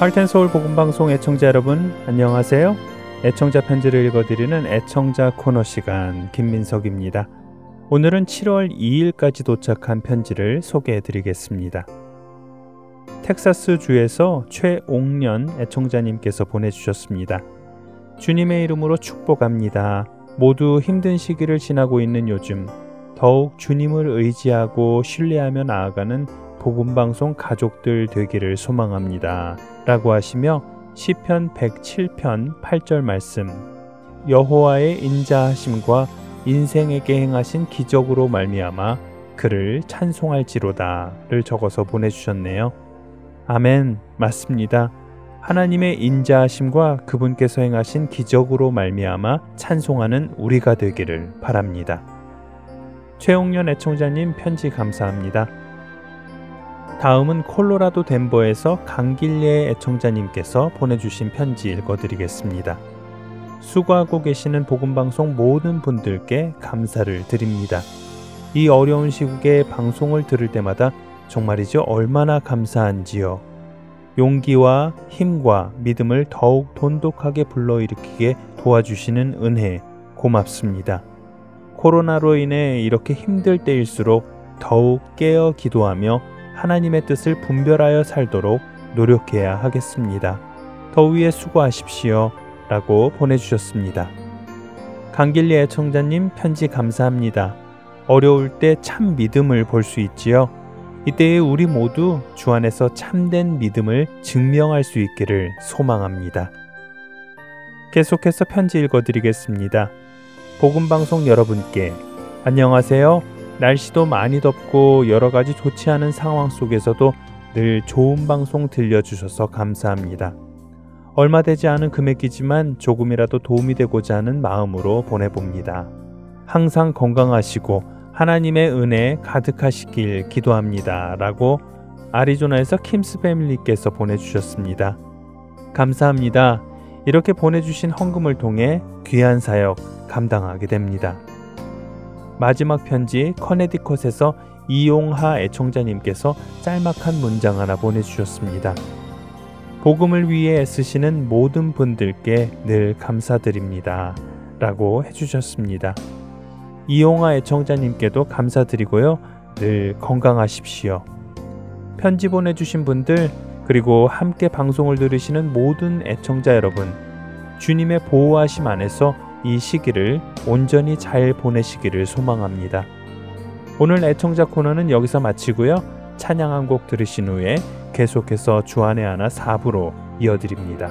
할텐서울 복음방송 애청자 여러분 안녕하세요. 애청자 편지를 읽어드리는 애청자 코너 시간 김민석입니다. 오늘은 7월 2일까지 도착한 편지를 소개해드리겠습니다. 텍사스 주에서 최옥년 애청자님께서 보내주셨습니다. 주님의 이름으로 축복합니다. 모두 힘든 시기를 지나고 있는 요즘 더욱 주님을 의지하고 신뢰하며 나아가는 복음방송 가족들 되기를 소망합니다. 라고 하시며 시편 107편 8절 말씀 여호와의 인자하심과 인생에게 행하신 기적으로 말미암아 그를 찬송할지로다를 적어서 보내주셨네요. 아멘 맞습니다. 하나님의 인자하심과 그분께서 행하신 기적으로 말미암아 찬송하는 우리가 되기를 바랍니다. 최홍년 애청자님 편지 감사합니다. 다음은 콜로라도 덴버에서 강길례 애청자님께서 보내주신 편지 읽어드리겠습니다. 수고하고 계시는 복음방송 모든 분들께 감사를 드립니다. 이 어려운 시국에 방송을 들을 때마다 정말이죠 얼마나 감사한지요. 용기와 힘과 믿음을 더욱 돈독하게 불러일으키게 도와주시는 은혜 고맙습니다. 코로나로 인해 이렇게 힘들 때일수록 더욱 깨어 기도하며 하나님의 뜻을 분별하여 살도록 노력해야 하겠습니다. 더위에 수고하십시오. 라고 보내주셨습니다. 강길리 애청자님 편지 감사합니다. 어려울 때 참 믿음을 볼 수 있지요. 이때에 우리 모두 주 안에서 참된 믿음을 증명할 수 있기를 소망합니다. 계속해서 편지 읽어드리겠습니다. 복음방송 여러분께 안녕하세요. 날씨도 많이 덥고 여러 가지 좋지 않은 상황 속에서도 늘 좋은 방송 들려주셔서 감사합니다. 얼마 되지 않은 금액이지만 조금이라도 도움이 되고자 하는 마음으로 보내봅니다. 항상 건강하시고 하나님의 은혜 가득하시길 기도합니다. 라고 아리조나에서 킴스 패밀리께서 보내주셨습니다. 감사합니다. 이렇게 보내주신 헌금을 통해 귀한 사역 감당하게 됩니다. 마지막 편지 커네디컷에서 이용하 애청자님께서 짤막한 문장 하나 보내주셨습니다. 복음을 위해 애쓰시는 모든 분들께 늘 감사드립니다. 라고 해주셨습니다. 이용하 애청자님께도 감사드리고요. 늘 건강하십시오. 편지 보내주신 분들, 그리고 함께 방송을 들으시는 모든 애청자 여러분, 주님의 보호하심 안에서 이 시기를 온전히 잘 보내시기를 소망합니다. 오늘 애청자 코너는 여기서 마치고요. 찬양 한 곡 들으신 후에 계속해서 주안의 하나 4부로 이어드립니다.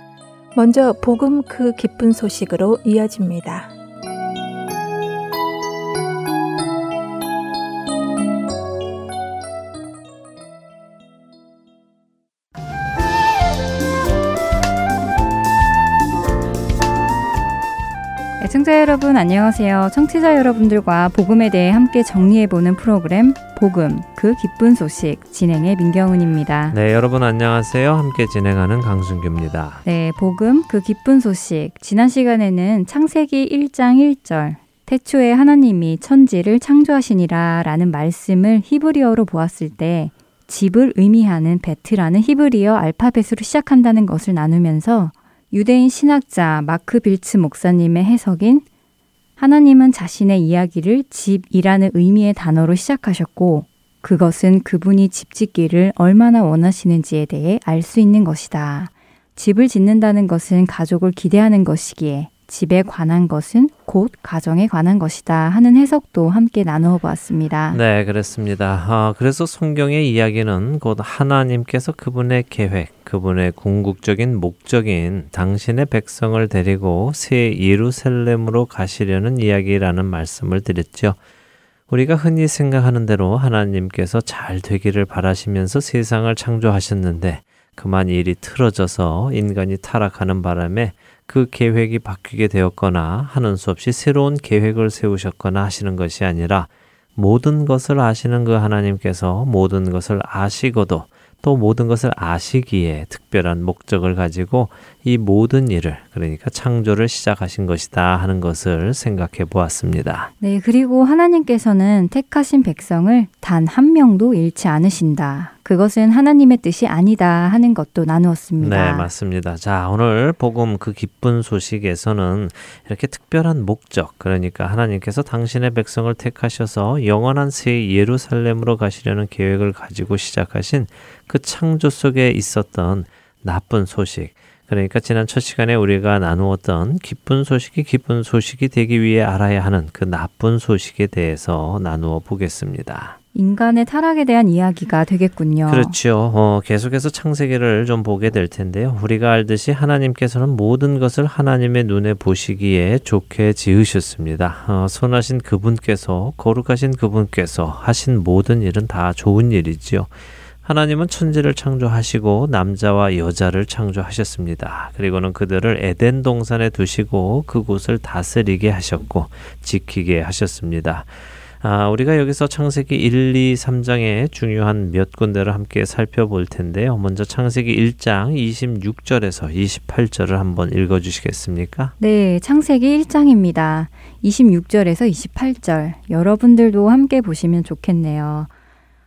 먼저 복음 그 기쁜 소식으로 이어집니다. 애청자 여러분 안녕하세요. 청취자 여러분들과 복음에 대해 함께 정리해보는 프로그램 복음 그 기쁜 소식 진행의 민경훈입니다. 네, 여러분 안녕하세요. 함께 진행하는 강순규입니다. 네, 복음 그 기쁜 소식 지난 시간에는 창세기 1장 1절 태초에 하나님이 천지를 창조하시니라 라는 말씀을 히브리어로 보았을 때 집을 의미하는 베트라는 히브리어 알파벳으로 시작한다는 것을 나누면서 유대인 신학자 마크 빌츠 목사님의 해석인 하나님은 자신의 이야기를 집이라는 의미의 단어로 시작하셨고 그것은 그분이 집 짓기를 얼마나 원하시는지에 대해 알 수 있는 것이다. 집을 짓는다는 것은 가족을 기대하는 것이기에 집에 관한 것은 곧 가정에 관한 것이다 하는 해석도 함께 나누어 보았습니다. 네, 그렇습니다. 아, 그래서 성경의 이야기는 곧 하나님께서 그분의 계획, 그분의 궁극적인 목적인 당신의 백성을 데리고 새 예루살렘으로 가시려는 이야기라는 말씀을 드렸죠. 우리가 흔히 생각하는 대로 하나님께서 잘 되기를 바라시면서 세상을 창조하셨는데 그만 일이 틀어져서 인간이 타락하는 바람에 그 계획이 바뀌게 되었거나 하는 수 없이 새로운 계획을 세우셨거나 하시는 것이 아니라 모든 것을 아시는 그 하나님께서 모든 것을 아시고도 또 모든 것을 아시기에 특별한 목적을 가지고 이 모든 일을 그러니까 창조를 시작하신 것이다 하는 것을 생각해 보았습니다. 네, 그리고 하나님께서는 택하신 백성을 단 한 명도 잃지 않으신다. 그것은 하나님의 뜻이 아니다 하는 것도 나누었습니다. 네, 맞습니다. 자, 오늘 복음 그 기쁜 소식에서는 이렇게 특별한 목적, 그러니까 하나님께서 당신의 백성을 택하셔서 영원한 새 예루살렘으로 가시려는 계획을 가지고 시작하신 그 창조 속에 있었던 나쁜 소식, 그러니까 지난 첫 시간에 우리가 나누었던 기쁜 소식이 기쁜 소식이 되기 위해 알아야 하는 그 나쁜 소식에 대해서 나누어 보겠습니다. 인간의 타락에 대한 이야기가 되겠군요. 그렇죠. 어, 계속해서 창세기를 좀 보게 될 텐데요. 우리가 알듯이 하나님께서는 모든 것을 하나님의 눈에 보시기에 좋게 지으셨습니다. 어, 선하신 그분께서 거룩하신 그분께서 하신 모든 일은 다 좋은 일이지요. 하나님은 천지를 창조하시고 남자와 여자를 창조하셨습니다. 그리고는 그들을 에덴 동산에 두시고 그곳을 다스리게 하셨고 지키게 하셨습니다. 아, 우리가 여기서 창세기 1, 2, 3장의 중요한 몇 군데를 함께 살펴볼 텐데요. 먼저 창세기 1장 26절에서 28절을 한번 읽어 주시겠습니까? 네, 창세기 1장입니다. 26절에서 28절. 여러분들도 함께 보시면 좋겠네요.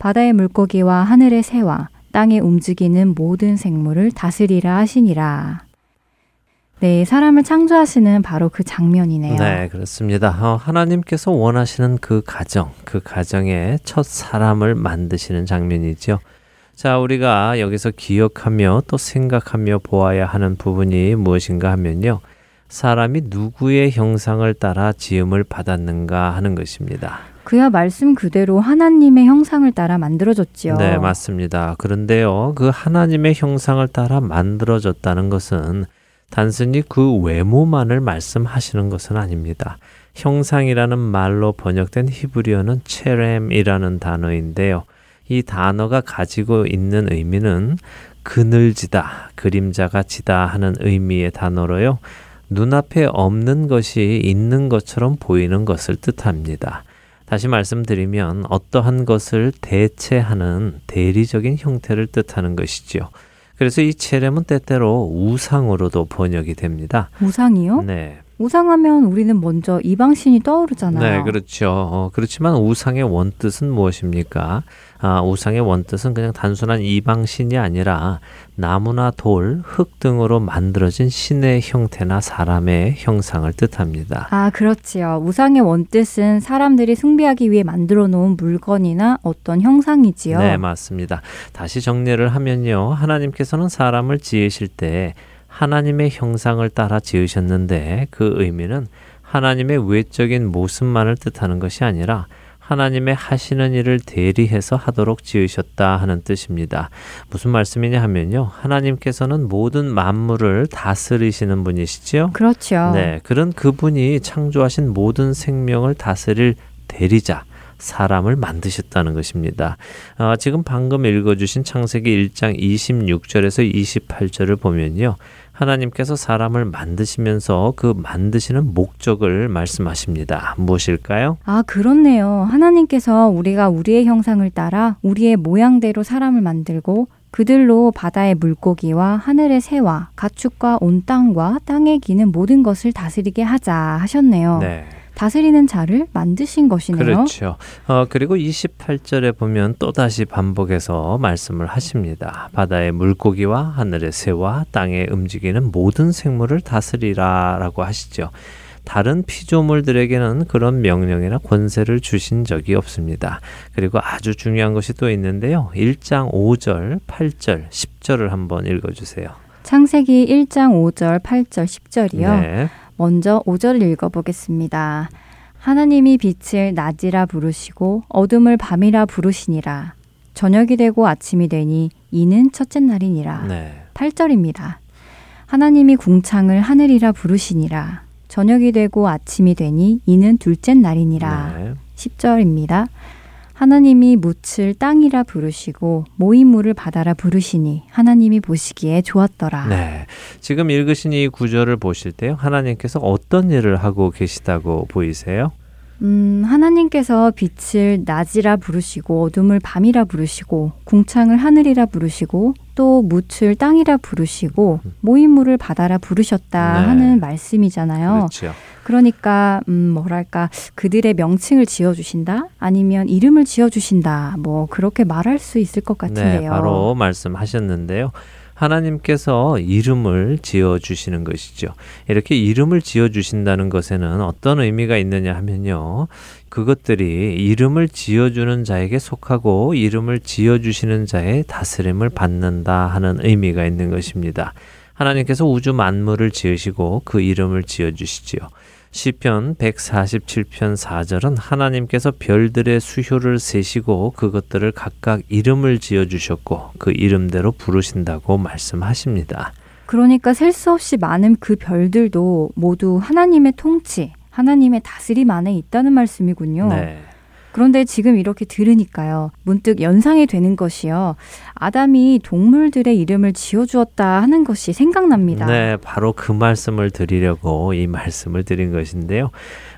바다의 물고기와 하늘의 새와 땅에 움직이는 모든 생물을 다스리라 하시니라. 네, 사람을 창조하시는 바로 그 장면이네요. 네, 그렇습니다. 어, 하나님께서 원하시는 그 가정, 그 가정의 첫 사람을 만드시는 장면이죠. 자, 우리가 여기서 기억하며 또 생각하며 보아야 하는 부분이 무엇인가 하면요. 사람이 누구의 형상을 따라 지음을 받았는가 하는 것입니다. 그야 말씀 그대로 하나님의 형상을 따라 만들어졌지요. 네, 맞습니다. 그런데요, 그 하나님의 형상을 따라 만들어졌다는 것은 단순히 그 외모만을 말씀하시는 것은 아닙니다. 형상이라는 말로 번역된 히브리어는 체렘이라는 단어인데요. 이 단어가 가지고 있는 의미는 그늘지다, 그림자가 지다 하는 의미의 단어로요. 눈앞에 없는 것이 있는 것처럼 보이는 것을 뜻합니다. 다시 말씀드리면 어떠한 것을 대체하는 대리적인 형태를 뜻하는 것이지요. 그래서 이 체렘은 때때로 우상으로도 번역이 됩니다. 우상이요? 네. 우상하면 우리는 먼저 이방신이 떠오르잖아요. 네, 그렇죠. 어, 그렇지만 우상의 원뜻은 무엇입니까? 아, 우상의 원뜻은 그냥 단순한 이방신이 아니라 나무나 돌, 흙 등으로 만들어진 신의 형태나 사람의 형상을 뜻합니다. 아, 그렇지요. 우상의 원뜻은 사람들이 숭배하기 위해 만들어 놓은 물건이나 어떤 형상이지요. 네, 맞습니다. 다시 정리를 하면요. 하나님께서는 사람을 지으실 때 하나님의 형상을 따라 지으셨는데 그 의미는 하나님의 외적인 모습만을 뜻하는 것이 아니라 하나님의 하시는 일을 대리해서 하도록 지으셨다 하는 뜻입니다. 무슨 말씀이냐 하면요. 하나님께서는 모든 만물을 다스리시는 분이시지요? 그렇죠. 네. 그런 그분이 창조하신 모든 생명을 다스릴 대리자, 사람을 만드셨다는 것입니다. 어, 지금 방금 읽어주신 창세기 1장 26절에서 28절을 보면요. 하나님께서 사람을 만드시면서 그 만드시는 목적을 말씀하십니다. 무엇일까요? 아, 그렇네요. 하나님께서 우리가 우리의 형상을 따라 우리의 모양대로 사람을 만들고 그들로 바다의 물고기와 하늘의 새와 가축과 온 땅과 땅에 기는 모든 것을 다스리게 하자 하셨네요. 네. 다스리는 자를 만드신 것이네요. 그렇죠. 어, 그리고 28절에 보면 또다시 반복해서 말씀을 하십니다. 바다의 물고기와 하늘의 새와 땅에 움직이는 모든 생물을 다스리라라고 하시죠. 다른 피조물들에게는 그런 명령이나 권세를 주신 적이 없습니다. 그리고 아주 중요한 것이 또 있는데요. 1장 5절, 8절, 10절을 한번 읽어주세요. 창세기 1장 5절, 8절, 10절이요. 네. 먼저 5절을 읽어보겠습니다. 하나님이 빛을 낮이라 부르시고 어둠을 밤이라 부르시니라. 저녁이 되고 아침이 되니 이는 첫째 날이니라. 네. 8절입니다. 하나님이 궁창을 하늘이라 부르시니라. 저녁이 되고 아침이 되니 이는 둘째 날이니라. 네. 10절입니다. 하나님이 묻을 땅이라 부르시고 모임물을 바다라 부르시니 하나님이 보시기에 좋았더라. 네. 지금 읽으신 이 구절을 보실 때요. 하나님께서 어떤 일을 하고 계시다고 보이세요? 음, 하나님께서 빛을 낮이라 부르시고 어둠을 밤이라 부르시고 궁창을 하늘이라 부르시고 또 묻을 땅이라 부르시고 모임물을 바다라 부르셨다 네. 하는 말씀이잖아요. 그렇죠. 그러니까 음 뭐랄까 그들의 명칭을 지어 주신다 아니면 이름을 지어 주신다 뭐 그렇게 말할 수 있을 것 같은데요. 네, 바로 말씀하셨는데요. 하나님께서 이름을 지어 주시는 것이죠. 이렇게 이름을 지어 주신다는 것에는 어떤 의미가 있느냐 하면요. 그것들이 이름을 지어 주는 자에게 속하고 이름을 지어 주시는 자의 다스림을 받는다 하는 의미가 있는 것입니다. 하나님께서 우주 만물을 지으시고 그 이름을 지어 주시지요. 시편 147편 4절은 하나님께서 별들의 수효를 세시고 그것들을 각각 이름을 지어 주셨고 그 이름대로 부르신다고 말씀하십니다. 그러니까 셀 수 없이 많은 그 별들도 모두 하나님의 통치, 하나님의 다스림 안에 있다는 말씀이군요. 네. 그런데 지금 이렇게 들으니까요. 문득 연상이 되는 것이요. 아담이 동물들의 이름을 지어주었다 하는 것이 생각납니다. 네, 바로 그 말씀을 드리려고 이 말씀을 드린 것인데요.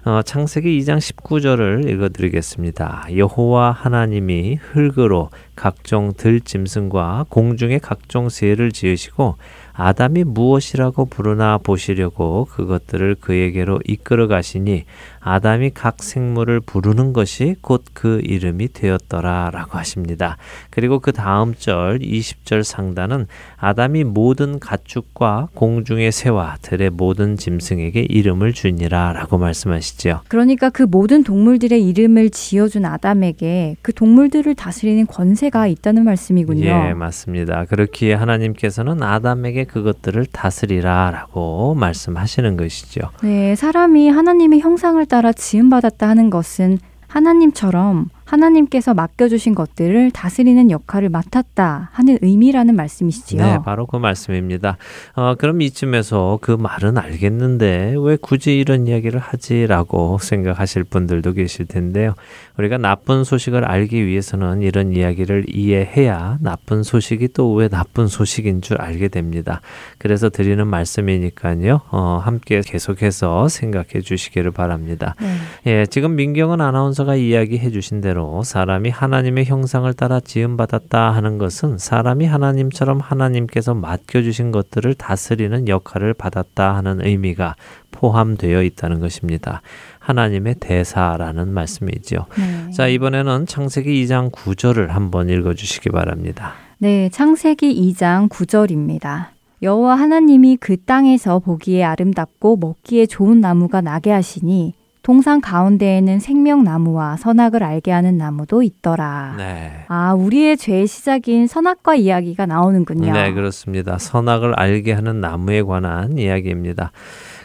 어, 창세기 2장 19절을 읽어드리겠습니다. 여호와 하나님이 흙으로 각종 들짐승과 공중의 각종 새를 지으시고 아담이 무엇이라고 부르나 보시려고 그것들을 그에게로 이끌어 가시니 아담이 각 생물을 부르는 것이 곧 그 이름이 되었더라 라고 하십니다. 그리고 그 다음 절 20절 상단은 아담이 모든 가축과 공중의 새와 들의 모든 짐승에게 이름을 주니라 라고 말씀하시죠. 그러니까 그 모든 동물들의 이름을 지어준 아담에게 그 동물들을 다스리는 권세가 있다는 말씀이군요. 예, 맞습니다. 그렇기에 하나님께서는 아담에게 그것들을 다스리라 라고 말씀하시는 것이죠. 네, 사람이 하나님의 형상을 따라 지음받았다 하는 것은 하나님처럼 하나님께서 맡겨주신 것들을 다스리는 역할을 맡았다 하는 의미라는 말씀이시지요. 네, 바로 그 말씀입니다. 어, 그럼 이쯤에서 그 말은 알겠는데 왜 굳이 이런 이야기를 하지라고 생각하실 분들도 계실 텐데요. 우리가 나쁜 소식을 알기 위해서는 이런 이야기를 이해해야 나쁜 소식이 또 왜 나쁜 소식인 줄 알게 됩니다. 그래서 드리는 말씀이니까요. 어, 함께 계속해서 생각해 주시기를 바랍니다. 네. 예, 지금 민경은 아나운서가 이야기해 주신 대로 사람이 하나님의 형상을 따라 지음받았다 하는 것은 사람이 하나님처럼 하나님께서 맡겨주신 것들을 다스리는 역할을 받았다 하는 의미가 포함되어 있다는 것입니다. 하나님의 대사라는 말씀이지요. 네. 자, 이번에는 창세기 2장 9절을 한번 읽어 주시기 바랍니다. 네, 창세기 2장 9절입니다. 여호와 하나님이 그 땅에서 보기에 아름답고 먹기에 좋은 나무가 나게 하시니 동산 가운데에는 생명나무와 선악을 알게 하는 나무도 있더라. 네. 아, 우리의 죄의 시작인 선악과 이야기가 나오는군요. 네, 그렇습니다. 선악을 알게 하는 나무에 관한 이야기입니다.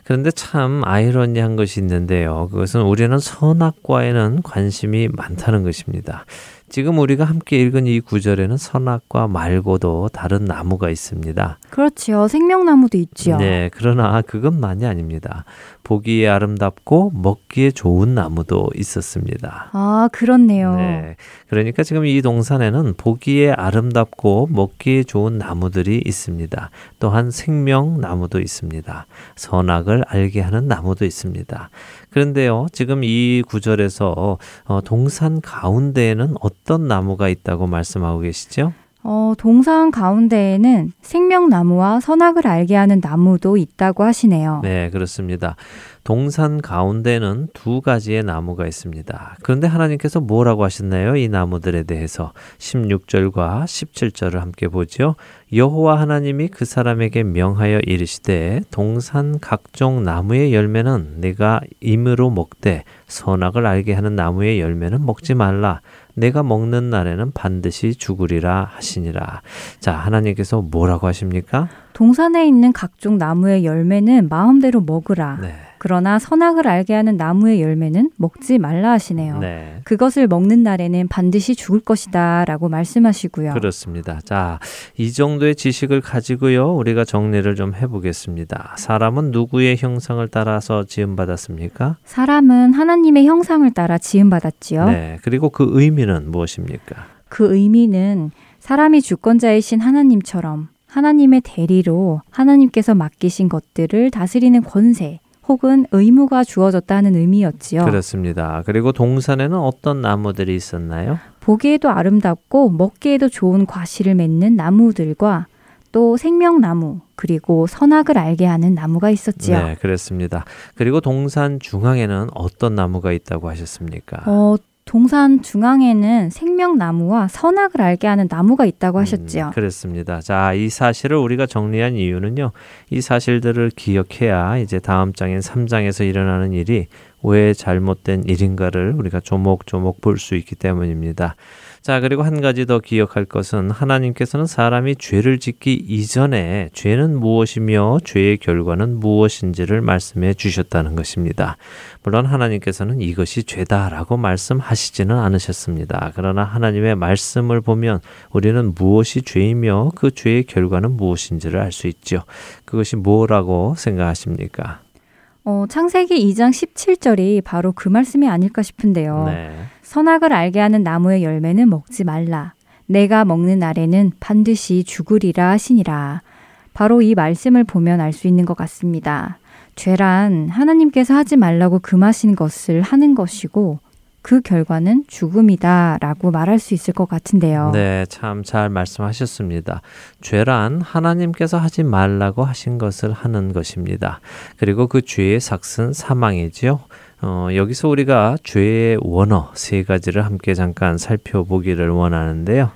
그런데 참 아이러니한 것이 있는데요. 그것은 우리는 선악과에는 관심이 많다는 것입니다. 지금 우리가 함께 읽은 이 구절에는 선악과 말고도 다른 나무가 있습니다. 그렇지요. 생명나무도 있지요. 네, 그러나 그것만이 아닙니다. 보기에 아름답고 먹기에 좋은 나무도 있었습니다. 아, 그렇네요. 네. 그러니까 지금 이 동산에는 보기에 아름답고 먹기에 좋은 나무들이 있습니다. 또한 생명 나무도 있습니다. 선악을 알게 하는 나무도 있습니다. 그런데요, 지금 이 구절에서 어, 동산 가운데에는 어떤 나무가 있다고 말씀하고 계시죠? 어, 동산 가운데에는 생명나무와 선악을 알게 하는 나무도 있다고 하시네요. 네, 그렇습니다. 동산 가운데는 두 가지의 나무가 있습니다. 그런데 하나님께서 뭐라고 하셨나요? 이 나무들에 대해서 16절과 17절을 함께 보죠. 여호와 하나님이 그 사람에게 명하여 이르시되 동산 각종 나무의 열매는 내가 임으로 먹되 선악을 알게 하는 나무의 열매는 먹지 말라. 내가 먹는 날에는 반드시 죽으리라 하시니라. 자, 하나님께서 뭐라고 하십니까? 동산에 있는 각종 나무의 열매는 마음대로 먹으라. 네. 그러나 선악을 알게 하는 나무의 열매는 먹지 말라 하시네요. 네. 그것을 먹는 날에는 반드시 죽을 것이다 라고 말씀하시고요. 그렇습니다. 자, 이 정도의 지식을 가지고요, 우리가 정리를 좀 해보겠습니다. 사람은 누구의 형상을 따라서 지음 받았습니까? 사람은 하나님의 형상을 따라 지음 받았지요. 네. 그리고 그 의미는 무엇입니까? 그 의미는 사람이 주권자이신 하나님처럼 하나님의 대리로 하나님께서 맡기신 것들을 다스리는 권세 혹은 의무가 주어졌다는 의미였지요. 그렇습니다. 그리고 동산에는 어떤 나무들이 있었나요? 보기에도 아름답고 먹기에도 좋은 과실을 맺는 나무들과 또 생명나무 그리고 선악을 알게 하는 나무가 있었지요. 네, 그렇습니다. 그리고 동산 중앙에는 어떤 나무가 있다고 하셨습니까? 어, 동산 중앙에는 생명나무와 선악을 알게 하는 나무가 있다고 하셨지요. 음, 그렇습니다. 자, 이 사실을 우리가 정리한 이유는요. 이 사실들을 기억해야 이제 다음 장인 3장에서 일어나는 일이 왜 잘못된 일인가를 우리가 조목조목 볼 수 있기 때문입니다. 자, 그리고 한 가지 더 기억할 것은 하나님께서는 사람이 죄를 짓기 이전에 죄는 무엇이며 죄의 결과는 무엇인지를 말씀해 주셨다는 것입니다. 물론 하나님께서는 이것이 죄다라고 말씀하시지는 않으셨습니다. 그러나 하나님의 말씀을 보면 우리는 무엇이 죄이며 그 죄의 결과는 무엇인지를 알 수 있죠. 그것이 뭐라고 생각하십니까? 어, 창세기 2장 17절이 바로 그 말씀이 아닐까 싶은데요. 네. 선악을 알게 하는 나무의 열매는 먹지 말라. 내가 먹는 날에는 반드시 죽으리라 하시니라. 바로 이 말씀을 보면 알 수 있는 것 같습니다. 죄란 하나님께서 하지 말라고 금하신 것을 하는 것이고 그 결과는 죽음이다라고 말할 수 있을 것 같은데요. 네, 참 잘 말씀하셨습니다. 죄란 하나님께서 하지 말라고 하신 것을 하는 것입니다. 그리고 그 죄의 삭은 사망이지요. 어, 여기서 우리가 죄의 원어 세 가지를 함께 잠깐 살펴보기를 원하는데요.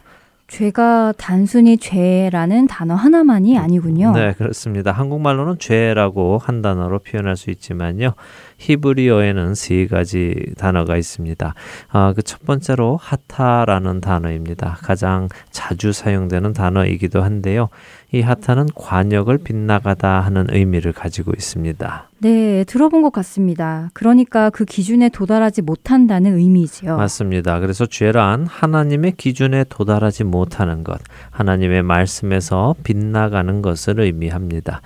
죄가 단순히 죄라는 단어 하나만이 아니군요. 네, 그렇습니다. 한국말로는 죄라고 한 단어로 표현할 수 있지만요. 히브리어에는 세 가지 단어가 있습니다. 아, 그 첫 번째로 하타라는 단어입니다. 가장 자주 사용되는 단어이기도 한데요. 이 하타는 관역을 빗나가다 하는 의미를 가지고 있습니다. 네, 들어본 것 같습니다. 그러니까 그 기준에 도달하지 못한다는 의미지요. 맞습니다. 그래서 죄란 하나님의 기준에 도달하지 못하는 것, 하나님의 말씀에서 빗나가는 것을 의미합니다.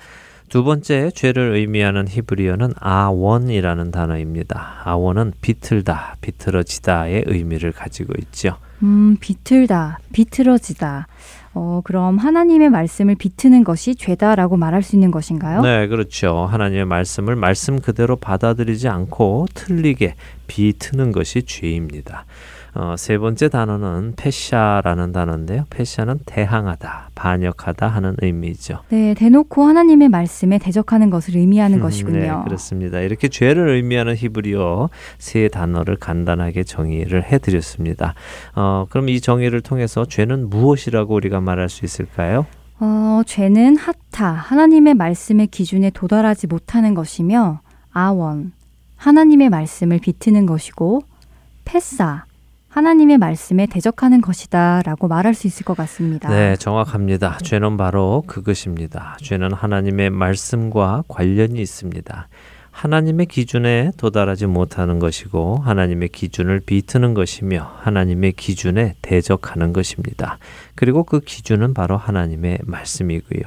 두 번째 죄를 의미하는 히브리어는 아원이라는 단어입니다. 아원은 비틀다, 비틀어지다의 의미를 가지고 있죠. 음, 비틀다, 비틀어지다. 어, 그럼 하나님의 말씀을 비트는 것이 죄다라고 말할 수 있는 것인가요? 네, 그렇죠. 하나님의 말씀을 말씀 그대로 받아들이지 않고 틀리게 비트는 것이 죄입니다. 어, 세 번째 단어는 패샤라는 단어인데요. 패샤는 대항하다, 반역하다 하는 의미죠. 네, 대놓고 하나님의 말씀에 대적하는 것을 의미하는 것이군요. 네, 그렇습니다. 이렇게 죄를 의미하는 히브리어 세 단어를 간단하게 정의를 해드렸습니다. 어, 그럼 이 정의를 통해서 죄는 무엇이라고 우리가 말할 수 있을까요? 어, 죄는 하타, 하나님의 말씀의 기준에 도달하지 못하는 것이며, 아원, 하나님의 말씀을 비트는 것이고, 패사, 하나님의 말씀에 대적하는 것이다 라고 말할 수 있을 것 같습니다. 네, 정확합니다. 죄는 바로 그것입니다. 죄는 하나님의 말씀과 관련이 있습니다. 하나님의 기준에 도달하지 못하는 것이고 하나님의 기준을 비트는 것이며 하나님의 기준에 대적하는 것입니다. 그리고 그 기준은 바로 하나님의 말씀이고요.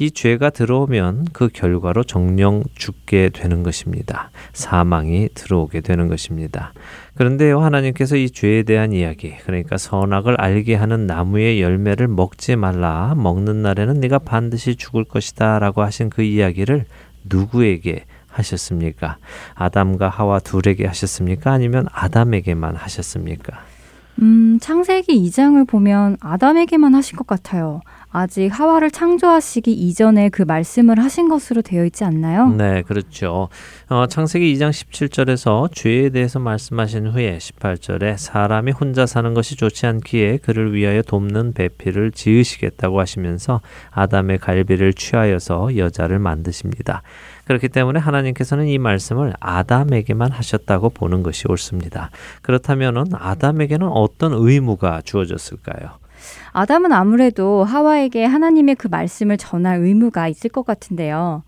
이 죄가 들어오면 그 결과로 정령 죽게 되는 것입니다. 사망이 들어오게 되는 것입니다. 그런데요, 하나님께서 이 죄에 대한 이야기, 그러니까 선악을 알게 하는 나무의 열매를 먹지 말라, 먹는 날에는 네가 반드시 죽을 것이다 라고 하신 그 이야기를 누구에게 하셨습니까? 아담과 하와 둘에게 하셨습니까? 아니면 아담에게만 하셨습니까? 음, 창세기 2장을 보면 아담에게만 하신 것 같아요. 아직 하와를 창조하시기 이전에 그 말씀을 하신 것으로 되어 있지 않나요? 네, 그렇죠. 어, 창세기 2장 17절에서 죄에 대해서 말씀하신 후에 18절에 사람이 혼자 사는 것이 좋지 않기에 그를 위하여 돕는 배필을 지으시겠다고 하시면서 아담의 갈비를 취하여서 여자를 만드십니다. 그렇기 때문에 하나님께서는 이 말씀을 아담에게만 하셨다고 보는 것이 옳습니다. 그렇다면 아담에게는 어떤 의무가 주어졌을까요? 아담은 아무래도 하와에게 하나님의 그 말씀을 전할 의무가 있을 것 같은데요.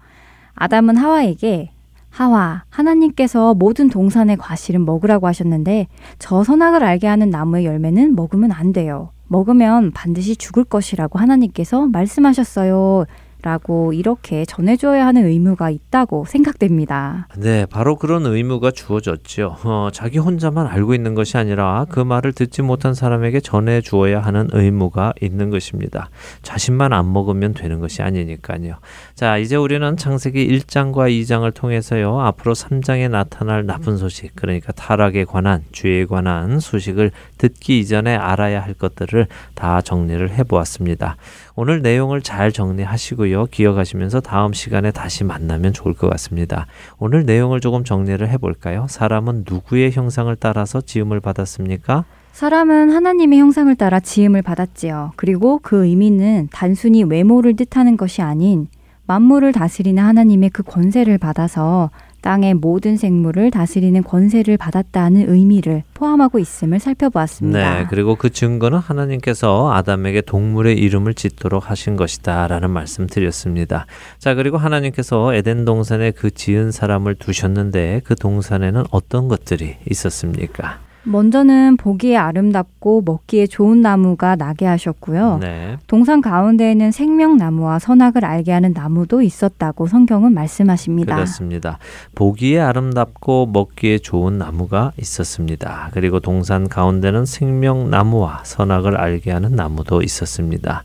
아담은 하와에게 하와, 하나님께서 모든 동산의 과실은 먹으라고 하셨는데 저 선악을 알게 하는 나무의 열매는 먹으면 안 돼요. 먹으면 반드시 죽을 것이라고 하나님께서 말씀하셨어요. 라고 이렇게 전해줘야 하는 의무가 있다고 생각됩니다. 네, 바로 그런 의무가 주어졌죠. 어, 자기 혼자만 알고 있는 것이 아니라 그 말을 듣지 못한 사람에게 전해 주어야 하는 의무가 있는 것입니다. 자신만 안 먹으면 되는 것이 아니니까요. 자, 이제 우리는 창세기 1장과 2장을 통해서요, 앞으로 3장에 나타날 나쁜 소식, 그러니까 타락에 관한, 죄에 관한 소식을 듣기 이전에 알아야 할 것들을 다 정리를 해보았습니다. 오늘 내용을 잘 정리하시고요. 기억하시면서 다음 시간에 다시 만나면 좋을 것 같습니다. 오늘 내용을 조금 정리를 해볼까요? 사람은 누구의 형상을 따라서 지음을 받았습니까? 사람은 하나님의 형상을 따라 지음을 받았지요. 그리고 그 의미는 단순히 외모를 뜻하는 것이 아닌 만물을 다스리는 하나님의 그 권세를 받아서 땅의 모든 생물을 다스리는 권세를 받았다는 의미를 포함하고 있음을 살펴보았습니다. 네, 그리고 그 증거는 하나님께서 아담에게 동물의 이름을 짓도록 하신 것이다라는 말씀 드렸습니다. 자, 그리고 하나님께서 에덴 동산에 그 지은 사람을 두셨는데 그 동산에는 어떤 것들이 있었습니까? 먼저는 보기에 아름답고 먹기에 좋은 나무가 나게 하셨고요. 네. 동산 가운데에는 생명나무와 선악을 알게 하는 나무도 있었다고 성경은 말씀하십니다. 그렇습니다. 보기에 아름답고 먹기에 좋은 나무가 있었습니다. 그리고 동산 가운데는 생명나무와 선악을 알게 하는 나무도 있었습니다.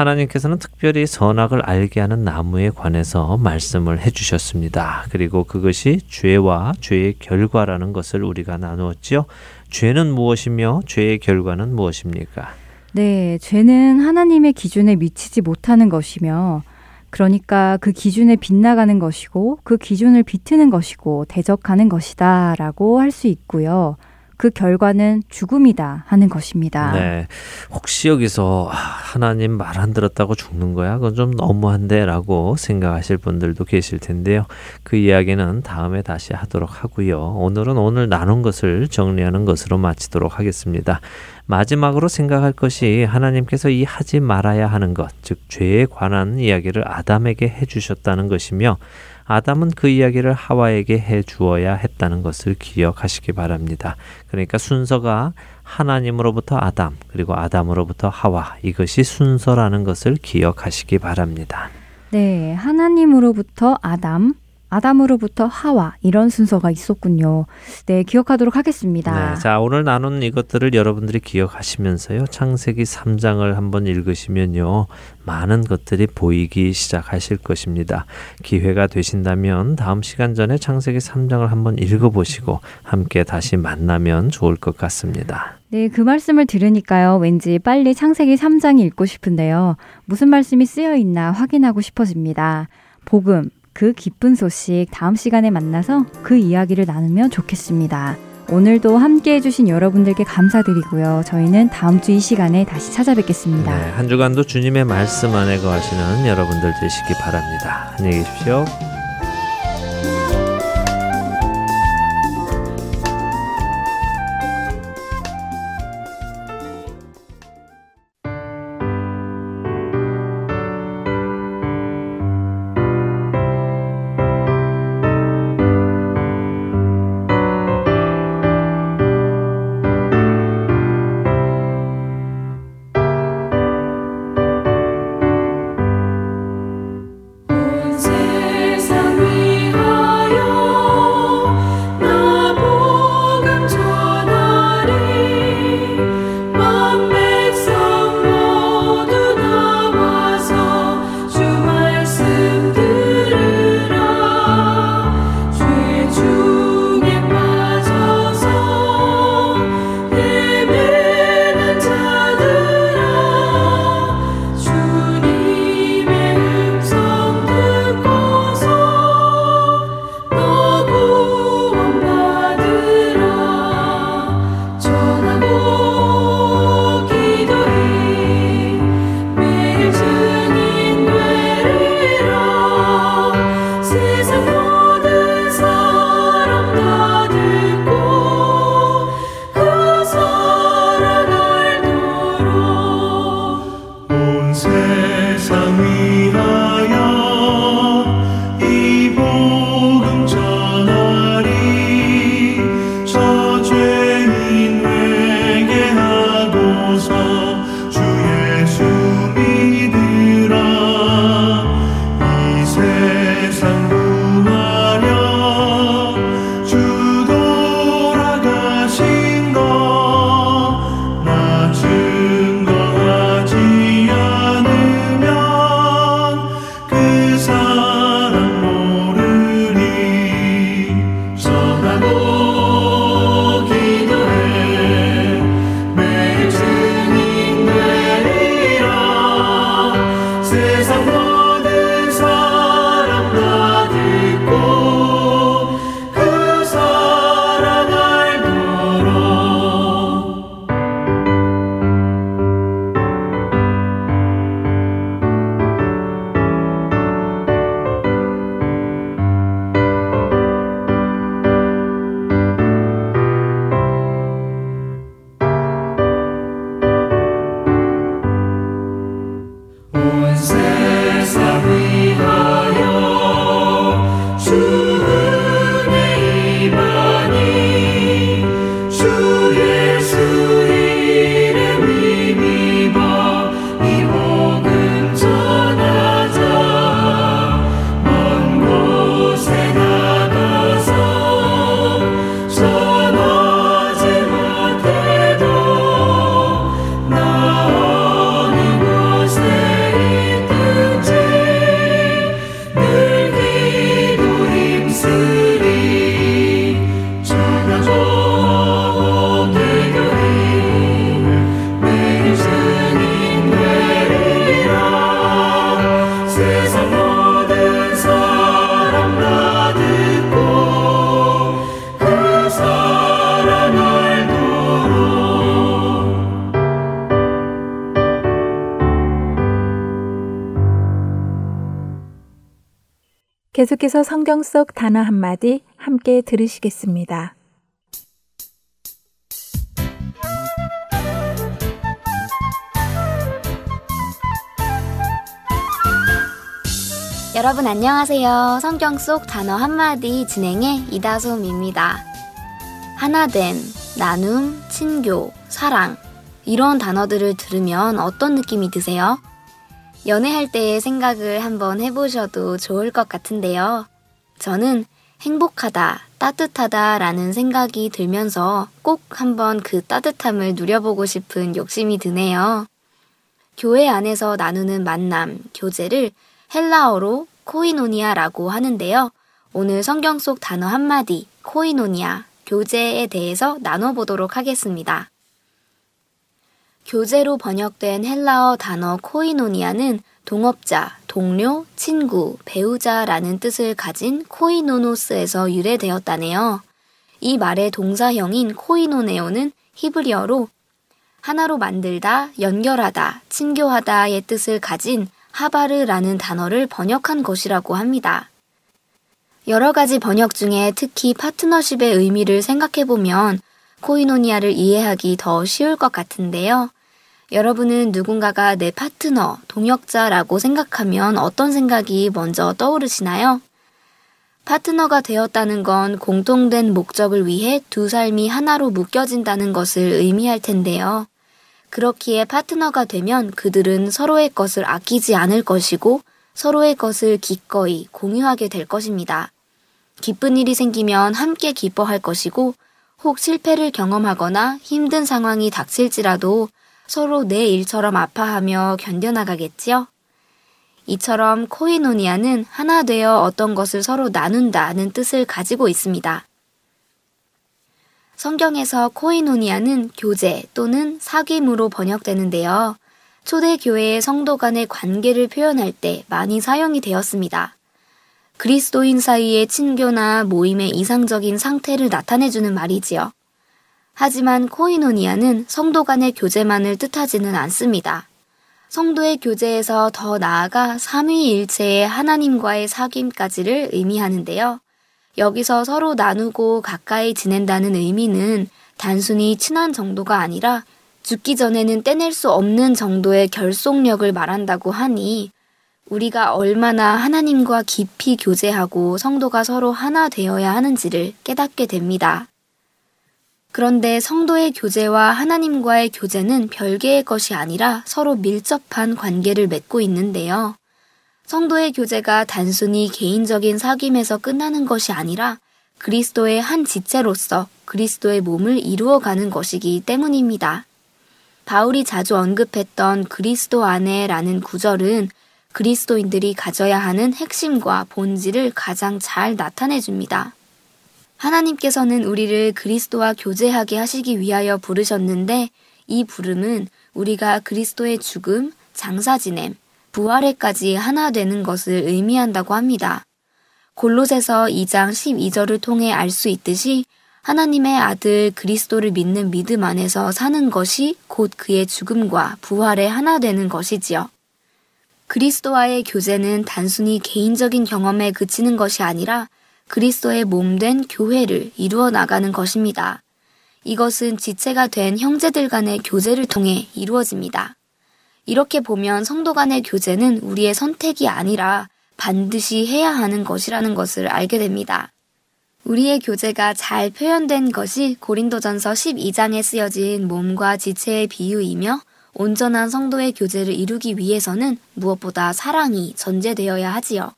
하나님께서는 특별히 선악을 알게 하는 나무에 관해서 말씀을 해주셨습니다. 그리고 그것이 죄와 죄의 결과라는 것을 우리가 나누었지요. 죄는 무엇이며 죄의 결과는 무엇입니까? 네, 죄는 하나님의 기준에 미치지 못하는 것이며 그러니까 그 기준에 빗나가는 것이고 그 기준을 비트는 것이고 대적하는 것이다라고 할 수 있고요. 그 결과는 죽음이다 하는 것입니다. 네. 혹시 여기서 하나님 말 안 들었다고 죽는 거야? 그건 좀 너무한데라고 생각하실 분들도 계실 텐데요. 그 이야기는 다음에 다시 하도록 하고요. 오늘은 오늘 나눈 것을 정리하는 것으로 마치도록 하겠습니다. 마지막으로 생각할 것이 하나님께서 이 하지 말아야 하는 것, 즉 죄에 관한 이야기를 아담에게 해 주셨다는 것이며 아담은 그 이야기를 하와에게 해 주어야 했다는 것을 기억하시기 바랍니다. 그러니까 순서가 하나님으로부터 아담, 그리고 아담으로부터 하와, 이것이 순서라는 것을 기억하시기 바랍니다. 네, 하나님으로부터 아담, 아담으로부터 하와 이런 순서가 있었군요. 네, 기억하도록 하겠습니다. 네, 자, 오늘 나눈 이것들을 여러분들이 기억하시면서요. 창세기 3장을 한번 읽으시면요. 많은 것들이 보이기 시작하실 것입니다. 기회가 되신다면 다음 시간 전에 창세기 3장을 한번 읽어보시고 함께 다시 만나면 좋을 것 같습니다. 네, 그 말씀을 들으니까요. 왠지 빨리 창세기 3장 읽고 싶은데요. 무슨 말씀이 쓰여 있나 확인하고 싶어집니다. 복음, 그 기쁜 소식 다음 시간에 만나서 그 이야기를 나누면 좋겠습니다. 오늘도 함께 해주신 여러분들께 감사드리고요. 저희는 다음 주 이 시간에 다시 찾아뵙겠습니다. 네, 한 주간도 주님의 말씀 안에 거하시는 여러분들 되시기 바랍니다. 안녕히 계십시오. 계속해서 성경 속 단어 한마디 함께 들으시겠습니다. 여러분 안녕하세요. 성경 속 단어 한마디 진행의 이다솜입니다. 하나된, 나눔, 친교, 사랑. 이런 단어들을 들으면 어떤 느낌이 드세요? 연애할 때의 생각을 한번 해보셔도 좋을 것 같은데요. 저는 행복하다, 따뜻하다 라는 생각이 들면서 꼭 한번 그 따뜻함을 누려보고 싶은 욕심이 드네요. 교회 안에서 나누는 만남, 교제를 헬라어로 코이노니아라고 하는데요. 오늘 성경 속 단어 한마디, 코이노니아, 교제에 대해서 나눠보도록 하겠습니다. 교제로 번역된 헬라어 단어 코이노니아는 동업자, 동료, 친구, 배우자라는 뜻을 가진 코이노노스에서 유래되었다네요. 이 말의 동사형인 코이노네오는 히브리어로 하나로 만들다, 연결하다, 친교하다의 뜻을 가진 하바르라는 단어를 번역한 것이라고 합니다. 여러 가지 번역 중에 특히 파트너십의 의미를 생각해보면 코이노니아를 이해하기 더 쉬울 것 같은데요. 여러분은 누군가가 내 파트너, 동역자라고 생각하면 어떤 생각이 먼저 떠오르시나요? 파트너가 되었다는 건 공통된 목적을 위해 두 삶이 하나로 묶여진다는 것을 의미할 텐데요. 그렇기에 파트너가 되면 그들은 서로의 것을 아끼지 않을 것이고 서로의 것을 기꺼이 공유하게 될 것입니다. 기쁜 일이 생기면 함께 기뻐할 것이고 혹 실패를 경험하거나 힘든 상황이 닥칠지라도 서로 내 일처럼 아파하며 견뎌나가겠지요? 이처럼 코이노니아는 하나 되어 어떤 것을 서로 나눈다는 뜻을 가지고 있습니다. 성경에서 코이노니아는 교제 또는 사귐으로 번역되는데요. 초대교회의 성도 간의 관계를 표현할 때 많이 사용이 되었습니다. 그리스도인 사이의 친교나 모임의 이상적인 상태를 나타내주는 말이지요. 하지만 코이노니아는 성도 간의 교제만을 뜻하지는 않습니다. 성도의 교제에서 더 나아가 삼위일체의 하나님과의 사귐까지를 의미하는데요. 여기서 서로 나누고 가까이 지낸다는 의미는 단순히 친한 정도가 아니라 죽기 전에는 떼낼 수 없는 정도의 결속력을 말한다고 하니 우리가 얼마나 하나님과 깊이 교제하고 성도가 서로 하나 되어야 하는지를 깨닫게 됩니다. 그런데 성도의 교제와 하나님과의 교제는 별개의 것이 아니라 서로 밀접한 관계를 맺고 있는데요. 성도의 교제가 단순히 개인적인 사귐에서 끝나는 것이 아니라 그리스도의 한 지체로서 그리스도의 몸을 이루어가는 것이기 때문입니다. 바울이 자주 언급했던 그리스도 안에라는 구절은 그리스도인들이 가져야 하는 핵심과 본질을 가장 잘 나타내 줍니다. 하나님께서는 우리를 그리스도와 교제하게 하시기 위하여 부르셨는데 이 부름은 우리가 그리스도의 죽음, 장사 지냄, 부활에까지 하나 되는 것을 의미한다고 합니다. 골로새서 2장 12절을 통해 알 수 있듯이 하나님의 아들 그리스도를 믿는 믿음 안에서 사는 것이 곧 그의 죽음과 부활에 하나 되는 것이지요. 그리스도와의 교제는 단순히 개인적인 경험에 그치는 것이 아니라 그리스도의 몸된 교회를 이루어 나가는 것입니다. 이것은 지체가 된 형제들 간의 교제를 통해 이루어집니다. 이렇게 보면 성도 간의 교제는 우리의 선택이 아니라 반드시 해야 하는 것이라는 것을 알게 됩니다. 우리의 교제가 잘 표현된 것이 고린도전서 12장에 쓰여진 몸과 지체의 비유이며 온전한 성도의 교제를 이루기 위해서는 무엇보다 사랑이 전제되어야 하지요.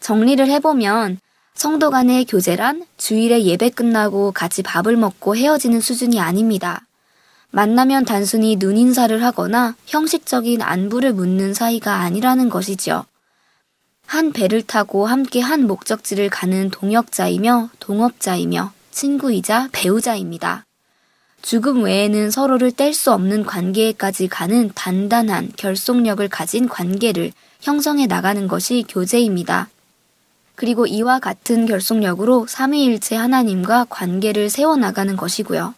정리를 해보면 성도 간의 교제란 주일에 예배 끝나고 같이 밥을 먹고 헤어지는 수준이 아닙니다. 만나면 단순히 눈인사를 하거나 형식적인 안부를 묻는 사이가 아니라는 것이지요. 한 배를 타고 함께 한 목적지를 가는 동역자이며 동업자이며 친구이자 배우자입니다. 죽음 외에는 서로를 뗄 수 없는 관계에까지 가는 단단한 결속력을 가진 관계를 형성해 나가는 것이 교제입니다. 그리고 이와 같은 결속력으로 삼위일체 하나님과 관계를 세워나가는 것이고요.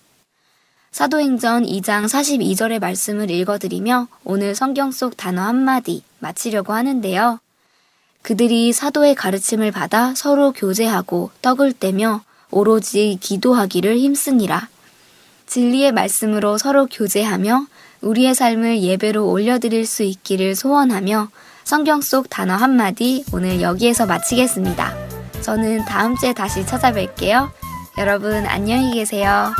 사도행전 2장 42절의 말씀을 읽어드리며 오늘 성경 속 단어 한마디 마치려고 하는데요. 그들이 사도의 가르침을 받아 서로 교제하고 떡을 떼며 오로지 기도하기를 힘쓰니라. 진리의 말씀으로 서로 교제하며 우리의 삶을 예배로 올려드릴 수 있기를 소원하며 성경 속 단어 한마디 오늘 여기에서 마치겠습니다. 저는 다음 주에 다시 찾아뵐게요. 여러분 안녕히 계세요.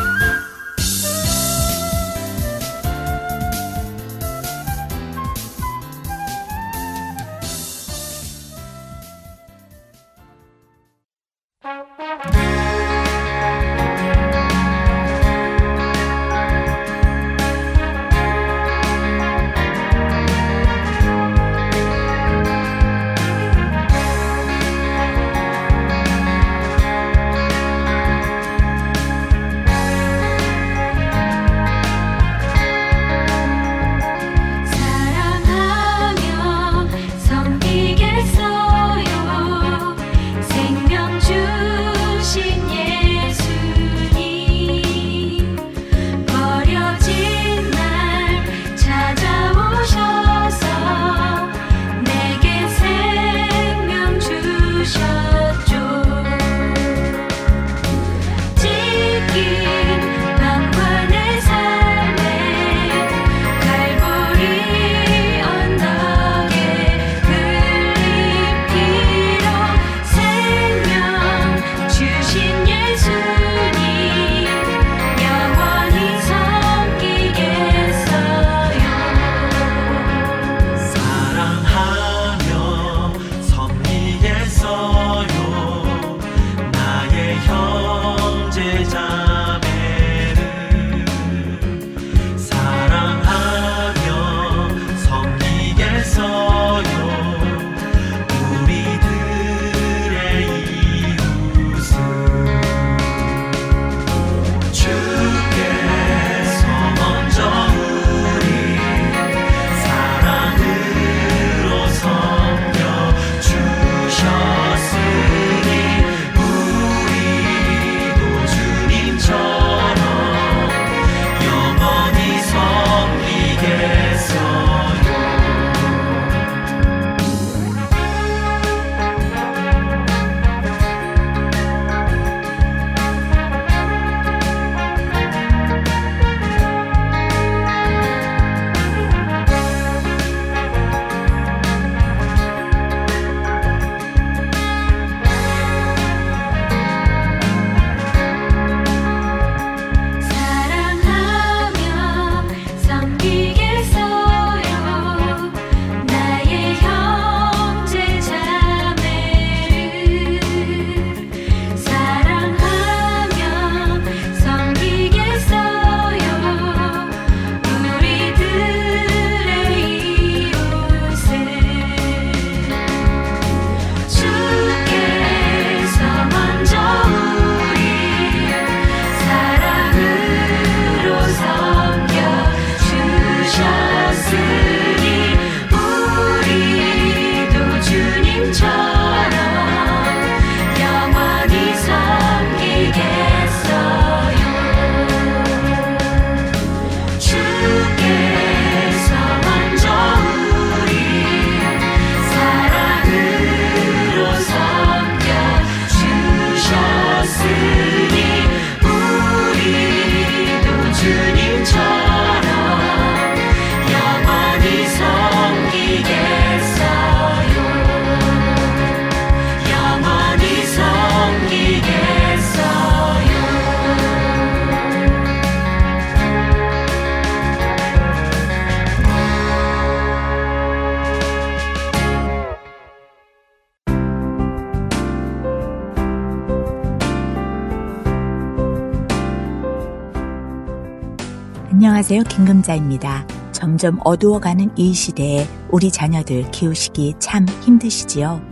김금자입니다. 점점 어두워가는 이 시대에 우리 자녀들 키우시기 참 힘드시지요?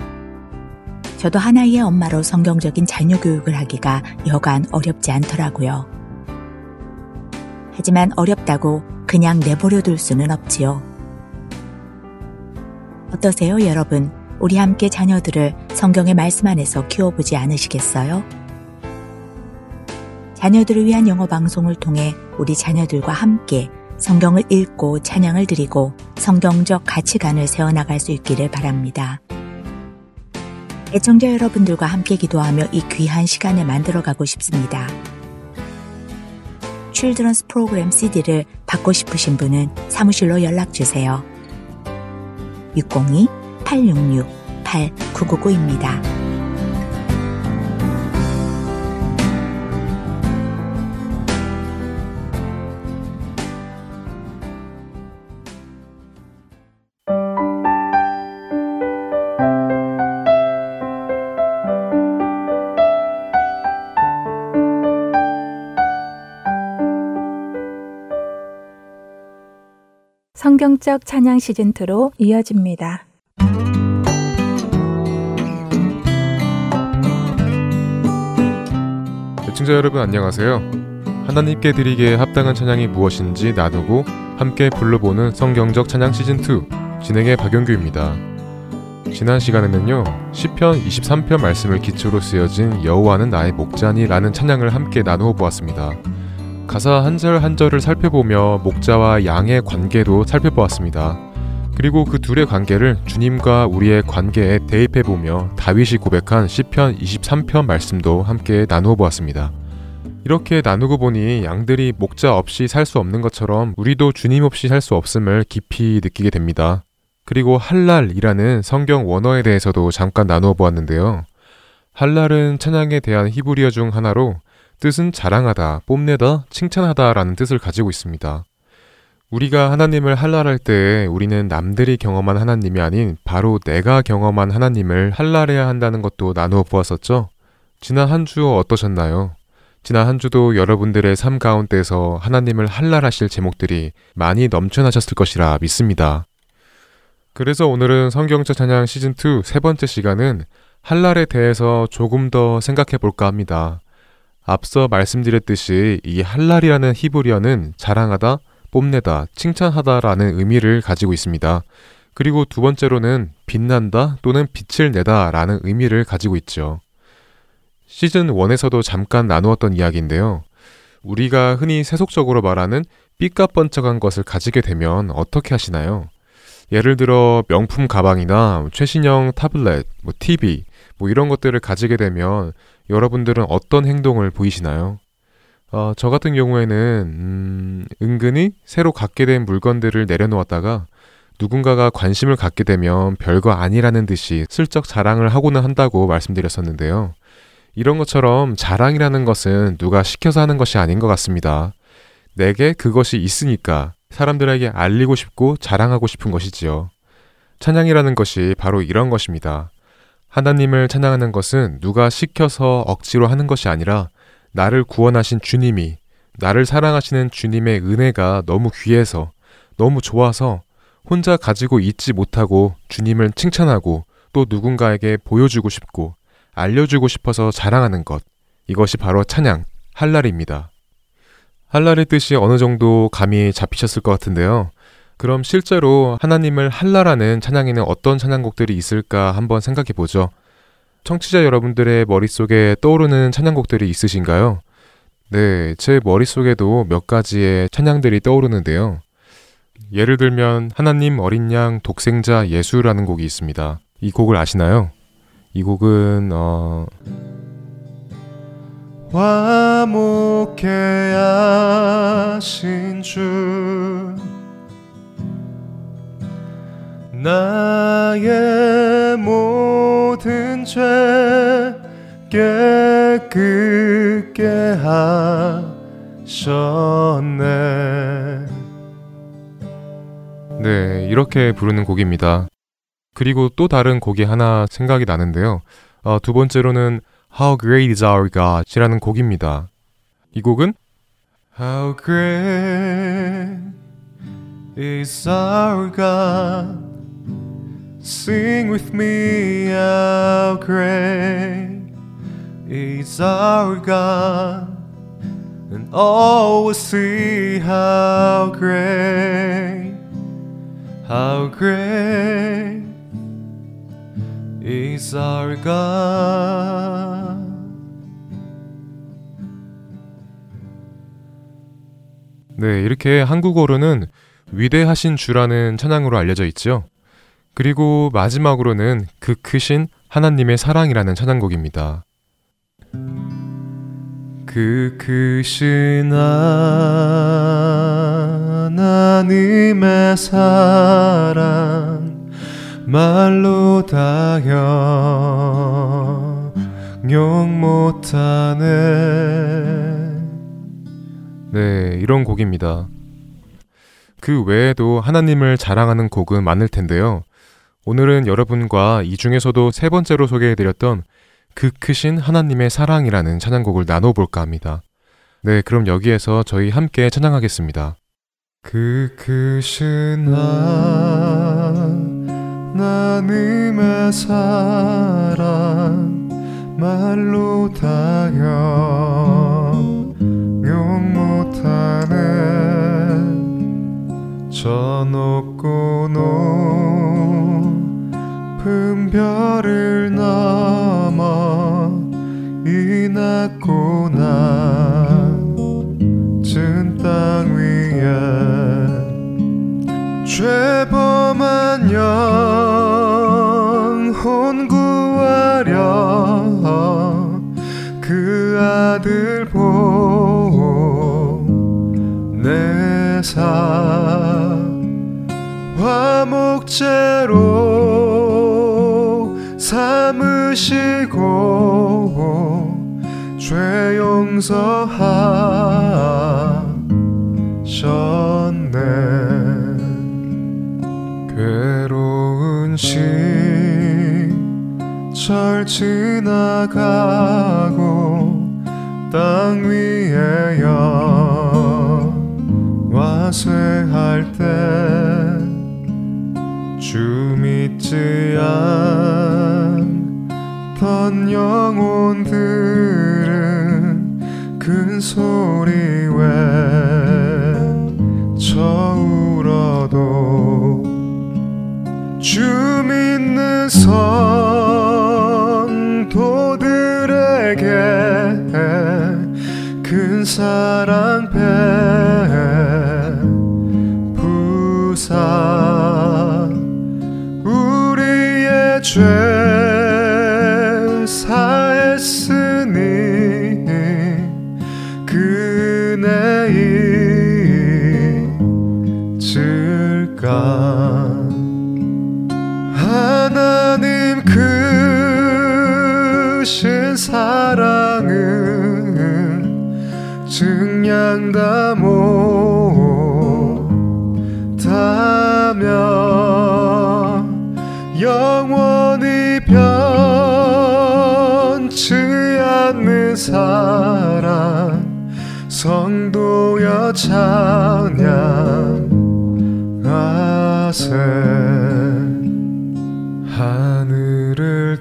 저도 하나의 엄마로 성경적인 자녀 교육을 하기가 여간 어렵지 않더라고요. 하지만 어렵다고 그냥 내버려 둘 수는 없지요. 어떠세요, 여러분? 우리 함께 자녀들을 성경의 말씀 안에서 키워보지 않으시겠어요? 자녀들을 위한 영어 방송을 통해 우리 자녀들과 함께 성경을 읽고 찬양을 드리고 성경적 가치관을 세워나갈 수 있기를 바랍니다. 애청자 여러분들과 함께 기도하며 이 귀한 시간을 만들어가고 싶습니다. 칠드런스 프로그램 CD를 받고 싶으신 분은 사무실로 연락 주세요. 602 866-8999입니다. 성경적 찬양 시즌2로 이어집니다. 애청자 여러분 안녕하세요. 하나님께 드리기에 합당한 찬양이 무엇인지 나누고 함께 불러보는 성경적 찬양 시즌2 진행의 박영규입니다. 지난 시간에는요 시편 23편 말씀을 기초로 쓰여진 여호와는 나의 목자니라는 찬양을 함께 나누어 보았습니다. 가사 한 절 한 절을 살펴보며 목자와 양의 관계도 살펴보았습니다. 그리고 그 둘의 관계를 주님과 우리의 관계에 대입해 보며 다윗이 고백한 시편 23편 말씀도 함께 나누어 보았습니다. 이렇게 나누고 보니 양들이 목자 없이 살 수 없는 것처럼 우리도 주님 없이 살 수 없음을 깊이 느끼게 됩니다. 그리고 할랄이라는 성경 원어에 대해서도 잠깐 나누어 보았는데요. 할랄은 찬양에 대한 히브리어 중 하나로 뜻은 자랑하다, 뽐내다, 칭찬하다라는 뜻을 가지고 있습니다. 우리가 하나님을 할랄할 때 우리는 남들이 경험한 하나님이 아닌 바로 내가 경험한 하나님을 할랄해야 한다는 것도 나누어 보았었죠. 지난 한 주 어떠셨나요? 지난 한 주도 여러분들의 삶 가운데서 하나님을 할랄하실 제목들이 많이 넘쳐나셨을 것이라 믿습니다. 그래서 오늘은 성경적 찬양 시즌2 세 번째 시간은 할랄에 대해서 조금 더 생각해 볼까 합니다. 앞서 말씀드렸듯이 이 할랄이라는 히브리어는 자랑하다, 뽐내다, 칭찬하다라는 의미를 가지고 있습니다. 그리고 두 번째로는 빛난다 또는 빛을 내다라는 의미를 가지고 있죠. 시즌 1에서도 잠깐 나누었던 이야기인데요. 우리가 흔히 세속적으로 말하는 삐까뻔쩍한 것을 가지게 되면 어떻게 하시나요? 예를 들어 명품 가방이나 최신형 타블렛, 뭐 TV, 뭐 이런 것들을 가지게 되면 여러분들은 어떤 행동을 보이시나요? 어, 저 같은 경우에는 음, 은근히 새로 갖게 된 물건들을 내려놓았다가 누군가가 관심을 갖게 되면 별거 아니라는 듯이 슬쩍 자랑을 하고는 한다고 말씀드렸었는데요. 이런 것처럼 자랑이라는 것은 누가 시켜서 하는 것이 아닌 것 같습니다. 내게 그것이 있으니까 사람들에게 알리고 싶고 자랑하고 싶은 것이지요. 찬양이라는 것이 바로 이런 것입니다. 하나님을 찬양하는 것은 누가 시켜서 억지로 하는 것이 아니라 나를 구원하신 주님이 나를 사랑하시는 주님의 은혜가 너무 귀해서 너무 좋아서 혼자 가지고 있지 못하고 주님을 칭찬하고 또 누군가에게 보여주고 싶고 알려주고 싶어서 자랑하는 것. 이것이 바로 찬양, 할랄입니다. 할랄의 뜻이 어느 정도 감이 잡히셨을 것 같은데요. 그럼 실제로 하나님을 할랄하는 찬양에는 어떤 찬양곡들이 있을까 한번 생각해 보죠. 청취자 여러분들의 머릿속에 떠오르는 찬양곡들이 있으신가요? 네, 제 머릿속에도 몇 가지의 찬양들이 떠오르는데요. 예를 들면 하나님 어린 양 독생자 예수라는 곡이 있습니다. 이 곡을 아시나요? 이 곡은 어 화목해 하신 주 나의 모든 죄 깨끗게 하셨네. 네, 이렇게 부르는 곡입니다. 그리고 또 다른 곡이 하나 생각이 나는데요. 어, 두 번째로는 How Great Is Our God이라는 곡입니다. 이 곡은 How great is our God Sing with me how great is our God, and all will see how great, how great is our God. 네, 이렇게 한국어로는 위대하신 주라는 찬양으로 알려져 있죠. 그리고 마지막으로는 그 크신 하나님의 사랑이라는 찬양곡입니다. 그 크신 하나님의 사랑 말로 다 영용 못하네 네, 이런 곡입니다. 그 외에도 하나님을 자랑하는 곡은 많을 텐데요. 오늘은 여러분과 이 중에서도 세 번째로 소개해드렸던 그 크신 하나님의 사랑이라는 찬양곡을 나눠볼까 합니다. 네, 그럼 여기에서 저희 함께 찬양하겠습니다. 그 크신 하나님의 사랑 말로 다 영용 못하네 저 높고 높은 별을 넘어 이 낮고 낮은 땅 위에 죄범한 영혼 구하려 그 아들 보내 사 화목제로 삼으시고 죄 용서하셨네. 괴로운 시절 지나가고 땅 위에 영화 쇠할 지 않던 영혼들은 큰 소리 외쳐 울어도 주 믿는 성도들에게 큰 사랑 우 사랑 성도여 찬양하세. 하늘을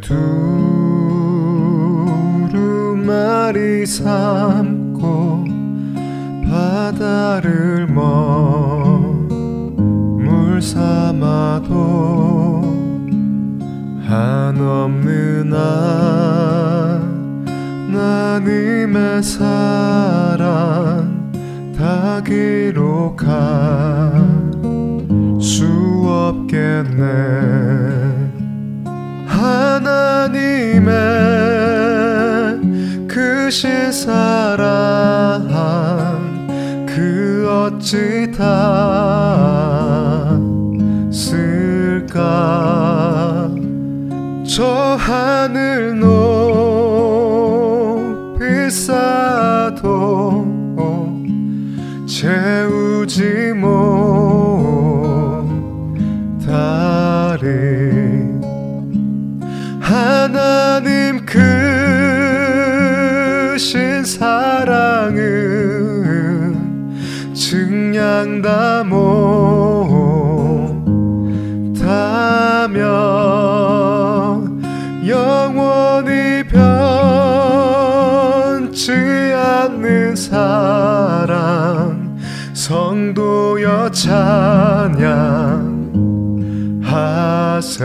두루마리 삼고 바다를 머물 삼아도 한없는 하나님의 사랑 다 기록할 수 없겠네. 하나님의 크신 사랑 그 어찌 다 쓸까? 저 하늘 높 채우지 못하리. 하나님 크신 사랑은 증량 다 못하며 영원히 변치 않는 사랑 성도여 찬양 하세.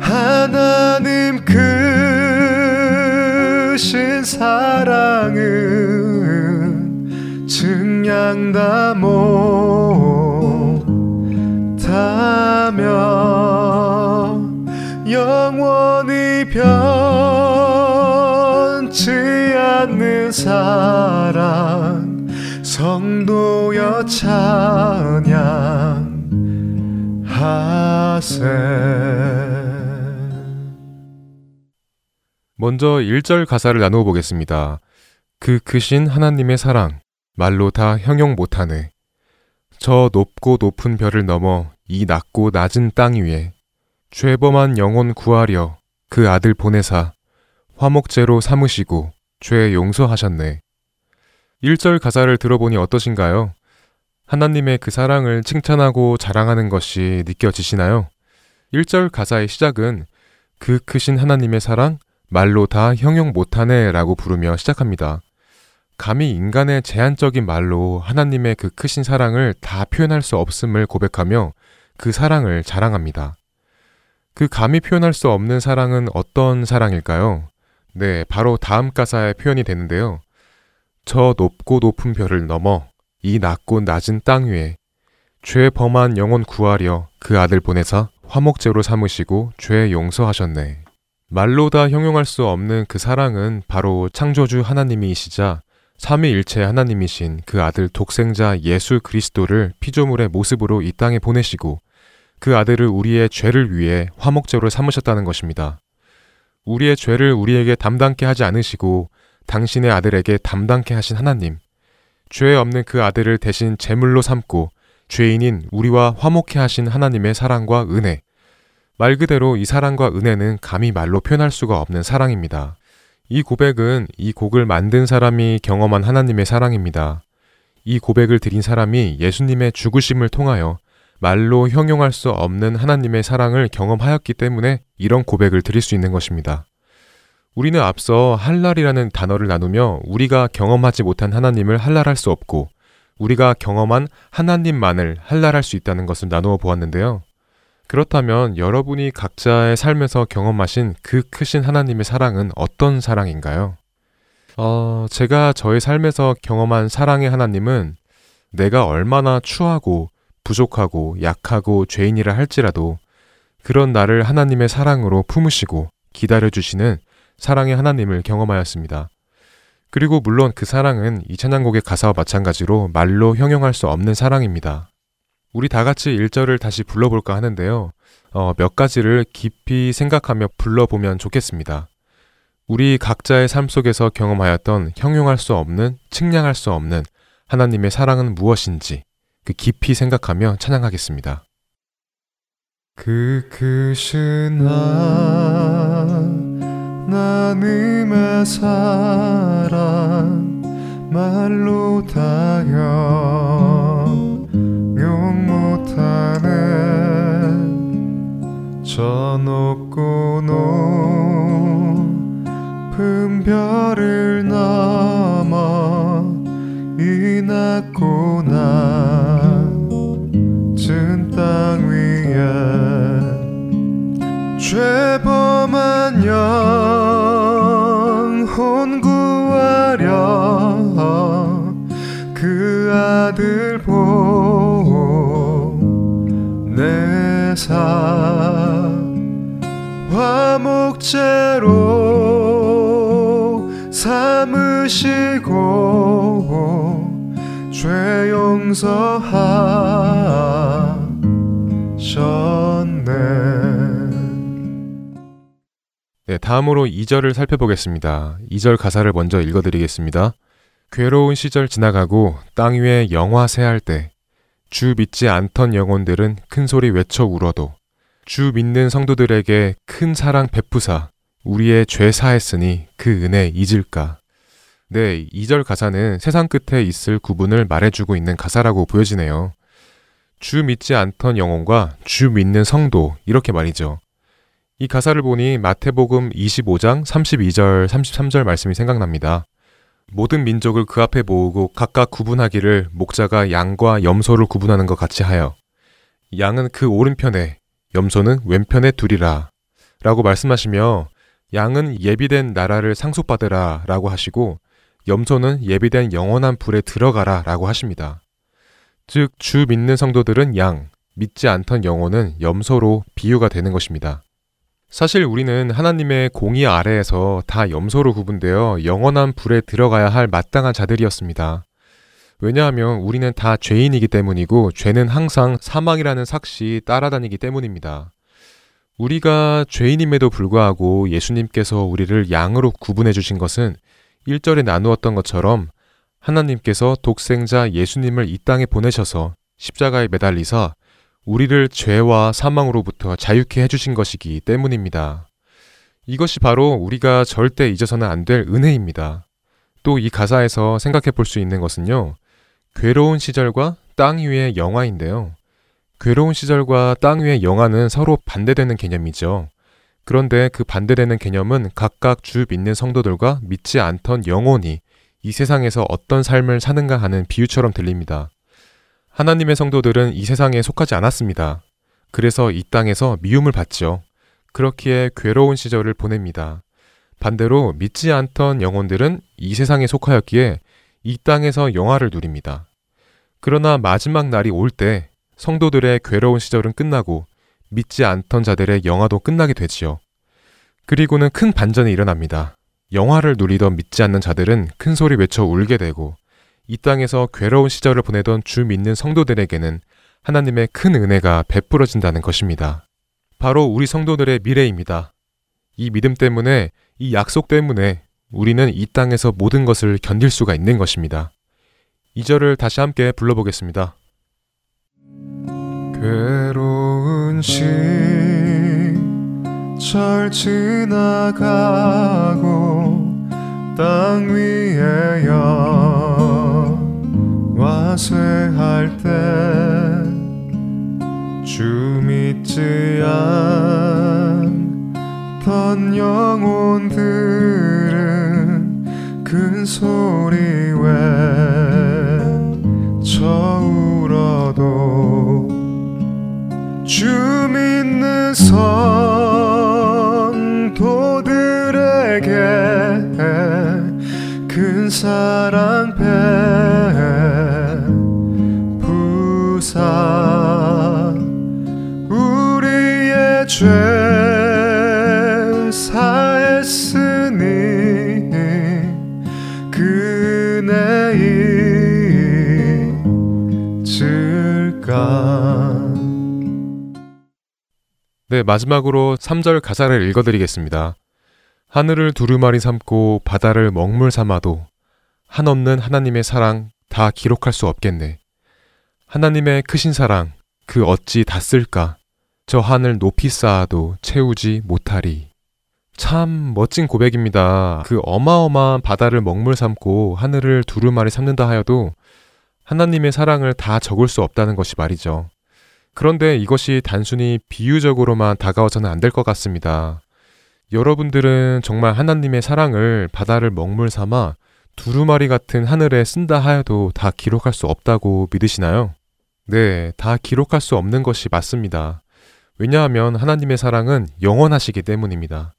하나님 크신 사랑은 증량 다 못하며 영원히 변치 않는 사랑 성도여 찬양하세 하세 먼저 1절 가사를 나누어 보겠습니다. 그 크신 하나님의 사랑, 말로 다 형용 못하네. 저 높고 높은 별을 넘어 이 낮고 낮은 땅 위에 죄범한 영혼 구하려 그 아들 보내사 화목제로 삼으시고 죄 용서하셨네. 1절 가사를 들어보니 어떠신가요? 하나님의 그 사랑을 칭찬하고 자랑하는 것이 느껴지시나요? 1절 가사의 시작은 그 크신 하나님의 사랑, 말로 다 형용 못하네 라고 부르며 시작합니다. 감히 인간의 제한적인 말로 하나님의 그 크신 사랑을 다 표현할 수 없음을 고백하며 그 사랑을 자랑합니다. 그 감히 표현할 수 없는 사랑은 어떤 사랑일까요? 네, 바로 다음 가사에 표현이 되는데요. 저 높고 높은 별을 넘어 이 낮고 낮은 땅 위에 죄 범한 영혼 구하려 그 아들 보내사 화목제로 삼으시고 죄 용서하셨네. 말로 다 형용할 수 없는 그 사랑은 바로 창조주 하나님이시자 삼위일체 하나님이신 그 아들 독생자 예수 그리스도를 피조물의 모습으로 이 땅에 보내시고 그 아들을 우리의 죄를 위해 화목제로 삼으셨다는 것입니다. 우리의 죄를 우리에게 담당케 하지 않으시고 당신의 아들에게 담당케 하신 하나님, 죄 없는 그 아들을 대신 제물로 삼고 죄인인 우리와 화목케 하신 하나님의 사랑과 은혜. 말 그대로 이 사랑과 은혜는 감히 말로 표현할 수가 없는 사랑입니다. 이 고백은 이 곡을 만든 사람이 경험한 하나님의 사랑입니다. 이 고백을 드린 사람이 예수님의 죽으심을 통하여 말로 형용할 수 없는 하나님의 사랑을 경험하였기 때문에 이런 고백을 드릴 수 있는 것입니다. 우리는 앞서 할랄이라는 단어를 나누며 우리가 경험하지 못한 하나님을 할랄할 수 없고 우리가 경험한 하나님만을 할랄할 수 있다는 것을 나누어 보았는데요. 그렇다면 여러분이 각자의 삶에서 경험하신 그 크신 하나님의 사랑은 어떤 사랑인가요? 어, 제가 저의 삶에서 경험한 사랑의 하나님은 내가 얼마나 추하고 부족하고 약하고 죄인이라 할지라도 그런 나를 하나님의 사랑으로 품으시고 기다려주시는 사랑의 하나님을 경험하였습니다. 그리고 물론 그 사랑은 이 찬양곡의 가사와 마찬가지로 말로 형용할 수 없는 사랑입니다. 우리 다 같이 1절을 다시 불러볼까 하는데요. 어, 몇 가지를 깊이 생각하며 불러보면 좋겠습니다. 우리 각자의 삶 속에서 경험하였던 형용할 수 없는, 측량할 수 없는 하나님의 사랑은 무엇인지 그 깊이 생각하며 찬양하겠습니다. 그 크신 하나님 의 사랑 말로 다형 용 못하네. 저 높고 높은 별을 넘어 이 낮고 낮은 땅 위에 죄범한 영혼 구하려 그 아들 보내사 화목제로 삼으시고 죄 용서하셨네 네, 다음으로 2절을 살펴보겠습니다. 2절 가사를 먼저 읽어드리겠습니다. 괴로운 시절 지나가고 땅 위에 영화 새할 때 주 믿지 않던 영혼들은 큰 소리 외쳐 울어도 주 믿는 성도들에게 큰 사랑 베푸사 우리의 죄 사했으니 그 은혜 잊을까. 네, 2절 가사는 세상 끝에 있을 구분을 말해주고 있는 가사라고 보여지네요. 주 믿지 않던 영혼과 주 믿는 성도 이렇게 말이죠. 이 가사를 보니 마태복음 25장 32절 33절 말씀이 생각납니다. 모든 민족을 그 앞에 모으고 각각 구분하기를 목자가 양과 염소를 구분하는 것 같이 하여 양은 그 오른편에 염소는 왼편에 두리라 라고 말씀하시며 양은 예비된 나라를 상속받으라 라고 하시고 염소는 예비된 영원한 불에 들어가라 라고 하십니다. 즉, 주 믿는 성도들은 양, 믿지 않던 영혼은 염소로 비유가 되는 것입니다. 사실 우리는 하나님의 공의 아래에서 다 염소로 구분되어 영원한 불에 들어가야 할 마땅한 자들이었습니다. 왜냐하면 우리는 다 죄인이기 때문이고 죄는 항상 사망이라는 삭시 따라다니기 때문입니다. 우리가 죄인임에도 불구하고 예수님께서 우리를 양으로 구분해 주신 것은 1절에 나누었던 것처럼 하나님께서 독생자 예수님을 이 땅에 보내셔서 십자가에 매달리사 우리를 죄와 사망으로부터 자유케 해주신 것이기 때문입니다. 이것이 바로 우리가 절대 잊어서는 안 될 은혜입니다. 또 이 가사에서 생각해 볼 수 있는 것은요, 괴로운 시절과 땅 위의 영화인데요. 괴로운 시절과 땅 위의 영화는 서로 반대되는 개념이죠. 그런데 그 반대되는 개념은 각각 주 믿는 성도들과 믿지 않던 영혼이 이 세상에서 어떤 삶을 사는가 하는 비유처럼 들립니다. 하나님의 성도들은 이 세상에 속하지 않았습니다. 그래서 이 땅에서 미움을 받죠. 그렇기에 괴로운 시절을 보냅니다. 반대로 믿지 않던 영혼들은 이 세상에 속하였기에 이 땅에서 영화를 누립니다. 그러나 마지막 날이 올 때 성도들의 괴로운 시절은 끝나고 믿지 않던 자들의 영화도 끝나게 되지요. 그리고는 큰 반전이 일어납니다. 영화를 누리던 믿지 않는 자들은 큰 소리 외쳐 울게 되고 이 땅에서 괴로운 시절을 보내던 주 믿는 성도들에게는 하나님의 큰 은혜가 베풀어진다는 것입니다. 바로 우리 성도들의 미래입니다. 이 믿음 때문에, 이 약속 때문에 우리는 이 땅에서 모든 것을 견딜 수가 있는 것입니다. 이 절을 다시 함께 불러보겠습니다. 괴로운 시절 지나가고 땅 위에 영 화 쇠할 때 주 믿지 않던 영혼들은 큰 소리 외쳐 울어도 주 믿는 성도들에게 큰 사랑 베 죄 사했으니 그 네, 마지막으로 3절 가사를 읽어드리겠습니다. 하늘을 두루마리 삼고 바다를 먹물 삼아도 한없는 하나님의 사랑 다 기록할 수 없겠네. 하나님의 크신 사랑 그 어찌 다 쓸까? 저 하늘 높이 쌓아도 채우지 못하리. 참 멋진 고백입니다. 그 어마어마한 바다를 먹물 삼고 하늘을 두루마리 삼는다 하여도 하나님의 사랑을 다 적을 수 없다는 것이 말이죠. 그런데 이것이 단순히 비유적으로만 다가와서는 안 될 것 같습니다. 여러분들은 정말 하나님의 사랑을 바다를 먹물 삼아 두루마리 같은 하늘에 쓴다 하여도 다 기록할 수 없다고 믿으시나요? 네, 다 기록할 수 없는 것이 맞습니다. 왜냐하면 하나님의 사랑은 영원하시기 때문입니다.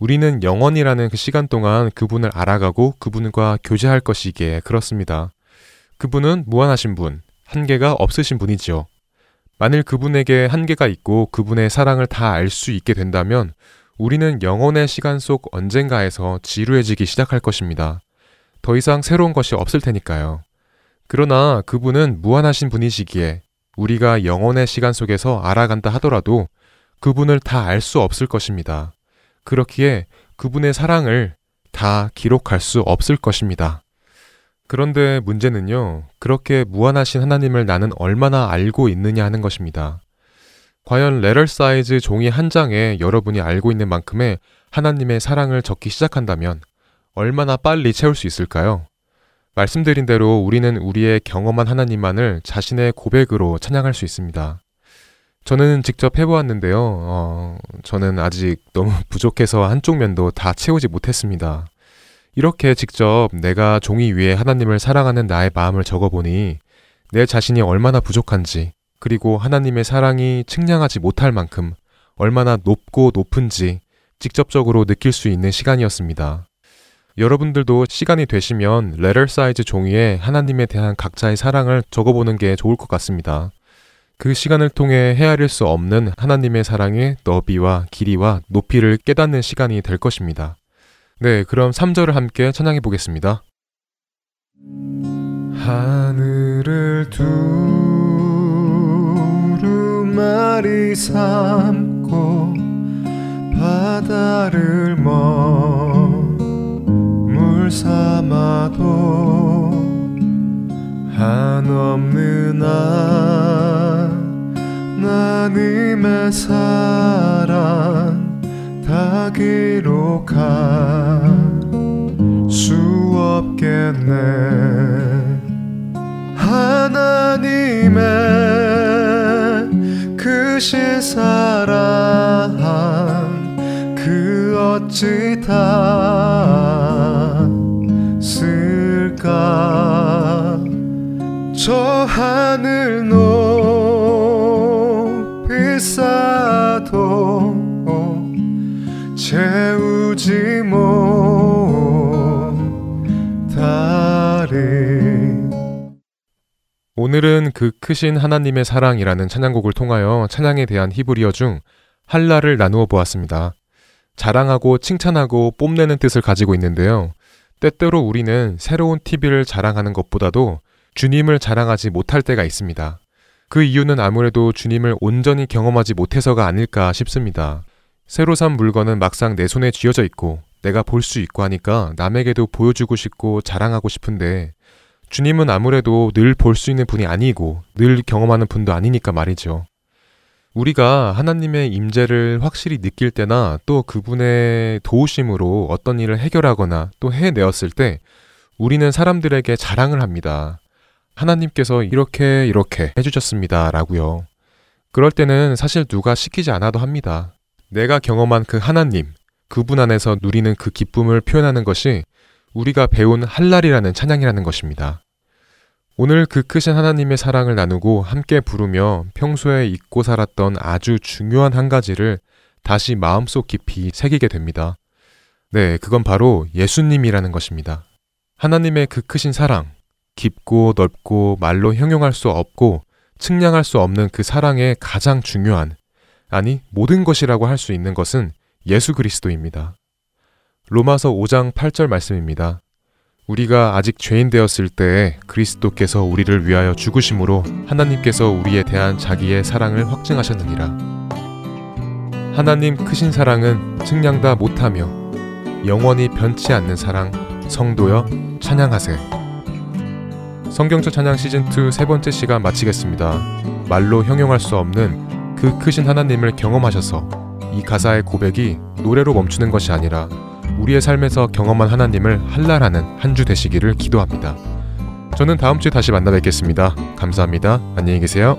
우리는 영원이라는 그 시간 동안 그분을 알아가고 그분과 교제할 것이기에 그렇습니다. 그분은 무한하신 분, 한계가 없으신 분이지요. 만일 그분에게 한계가 있고 그분의 사랑을 다 알 수 있게 된다면 우리는 영혼의 시간 속 언젠가에서 지루해지기 시작할 것입니다. 더 이상 새로운 것이 없을 테니까요. 그러나 그분은 무한하신 분이시기에 우리가 영혼의 시간 속에서 알아간다 하더라도 그분을 다 알 수 없을 것입니다. 그렇기에 그분의 사랑을 다 기록할 수 없을 것입니다. 그런데 문제는요, 그렇게 무한하신 하나님을 나는 얼마나 알고 있느냐 하는 것입니다. 과연 레럴 사이즈 종이 한 장에 여러분이 알고 있는 만큼의 하나님의 사랑을 적기 시작한다면 얼마나 빨리 채울 수 있을까요? 말씀드린 대로 우리는 우리의 경험한 하나님만을 자신의 고백으로 찬양할 수 있습니다. 저는 직접 해보았는데요. 어, 저는 아직 너무 부족해서 한쪽 면도 다 채우지 못했습니다. 이렇게 직접 내가 종이 위에 하나님을 사랑하는 나의 마음을 적어보니 내 자신이 얼마나 부족한지, 그리고 하나님의 사랑이 측량하지 못할 만큼 얼마나 높고 높은지 직접적으로 느낄 수 있는 시간이었습니다. 여러분들도 시간이 되시면 레터 사이즈 종이에 하나님에 대한 각자의 사랑을 적어보는 게 좋을 것 같습니다. 그 시간을 통해 헤아릴 수 없는 하나님의 사랑의 너비와 길이와 높이를 깨닫는 시간이 될 것입니다. 네, 그럼 3절을 함께 찬양해 보겠습니다. 하늘을 두루마리 삼고 바다를 먹물 삼아도 한없는 하나님의 사랑 다 기록할 수 없겠네. 하나님의 크신 사랑 그 어찌 다 쓸까 저 하늘 높이 쌓아도 채우지 못하리 오늘은 그 크신 하나님의 사랑이라는 찬양곡을 통하여 찬양에 대한 히브리어 중 한라를 나누어 보았습니다. 자랑하고 칭찬하고 뽐내는 뜻을 가지고 있는데요. 때때로 우리는 새로운 TV를 자랑하는 것보다도 주님을 자랑하지 못할 때가 있습니다. 그 이유는 아무래도 주님을 온전히 경험하지 못해서가 아닐까 싶습니다. 새로 산 물건은 막상 내 손에 쥐어져 있고 내가 볼 수 있고 하니까 남에게도 보여주고 싶고 자랑하고 싶은데 주님은 아무래도 늘 볼 수 있는 분이 아니고 늘 경험하는 분도 아니니까 말이죠. 우리가 하나님의 임재를 확실히 느낄 때나 또 그분의 도우심으로 어떤 일을 해결하거나 또 해내었을 때 우리는 사람들에게 자랑을 합니다. 하나님께서 이렇게 이렇게 해주셨습니다. 라고요. 그럴 때는 사실 누가 시키지 않아도 합니다. 내가 경험한 그 하나님, 그분 안에서 누리는 그 기쁨을 표현하는 것이 우리가 배운 할랄이라는 찬양이라는 것입니다. 오늘 그 크신 하나님의 사랑을 나누고 함께 부르며 평소에 잊고 살았던 아주 중요한 한 가지를 다시 마음속 깊이 새기게 됩니다. 네, 그건 바로 예수님이라는 것입니다. 하나님의 그 크신 사랑, 깊고 넓고 말로 형용할 수 없고 측량할 수 없는 그 사랑의 가장 중요한, 아니, 모든 것이라고 할 수 있는 것은 예수 그리스도입니다. 로마서 5장 8절 말씀입니다. 우리가 아직 죄인 되었을 때에 그리스도께서 우리를 위하여 죽으심으로 하나님께서 우리에 대한 자기의 사랑을 확증하셨느니라. 하나님 크신 사랑은 측량다 못하며 영원히 변치 않는 사랑 성도여 찬양하세. 성경적 찬양 시즌 2 세 번째 시간 마치겠습니다. 말로 형용할 수 없는 그 크신 하나님을 경험하셔서 이 가사의 고백이 노래로 멈추는 것이 아니라 우리의 삶에서 경험한 하나님을 한랄하는 한 주 되시기를 기도합니다. 저는 다음 주에 다시 만나 뵙겠습니다. 감사합니다. 안녕히 계세요.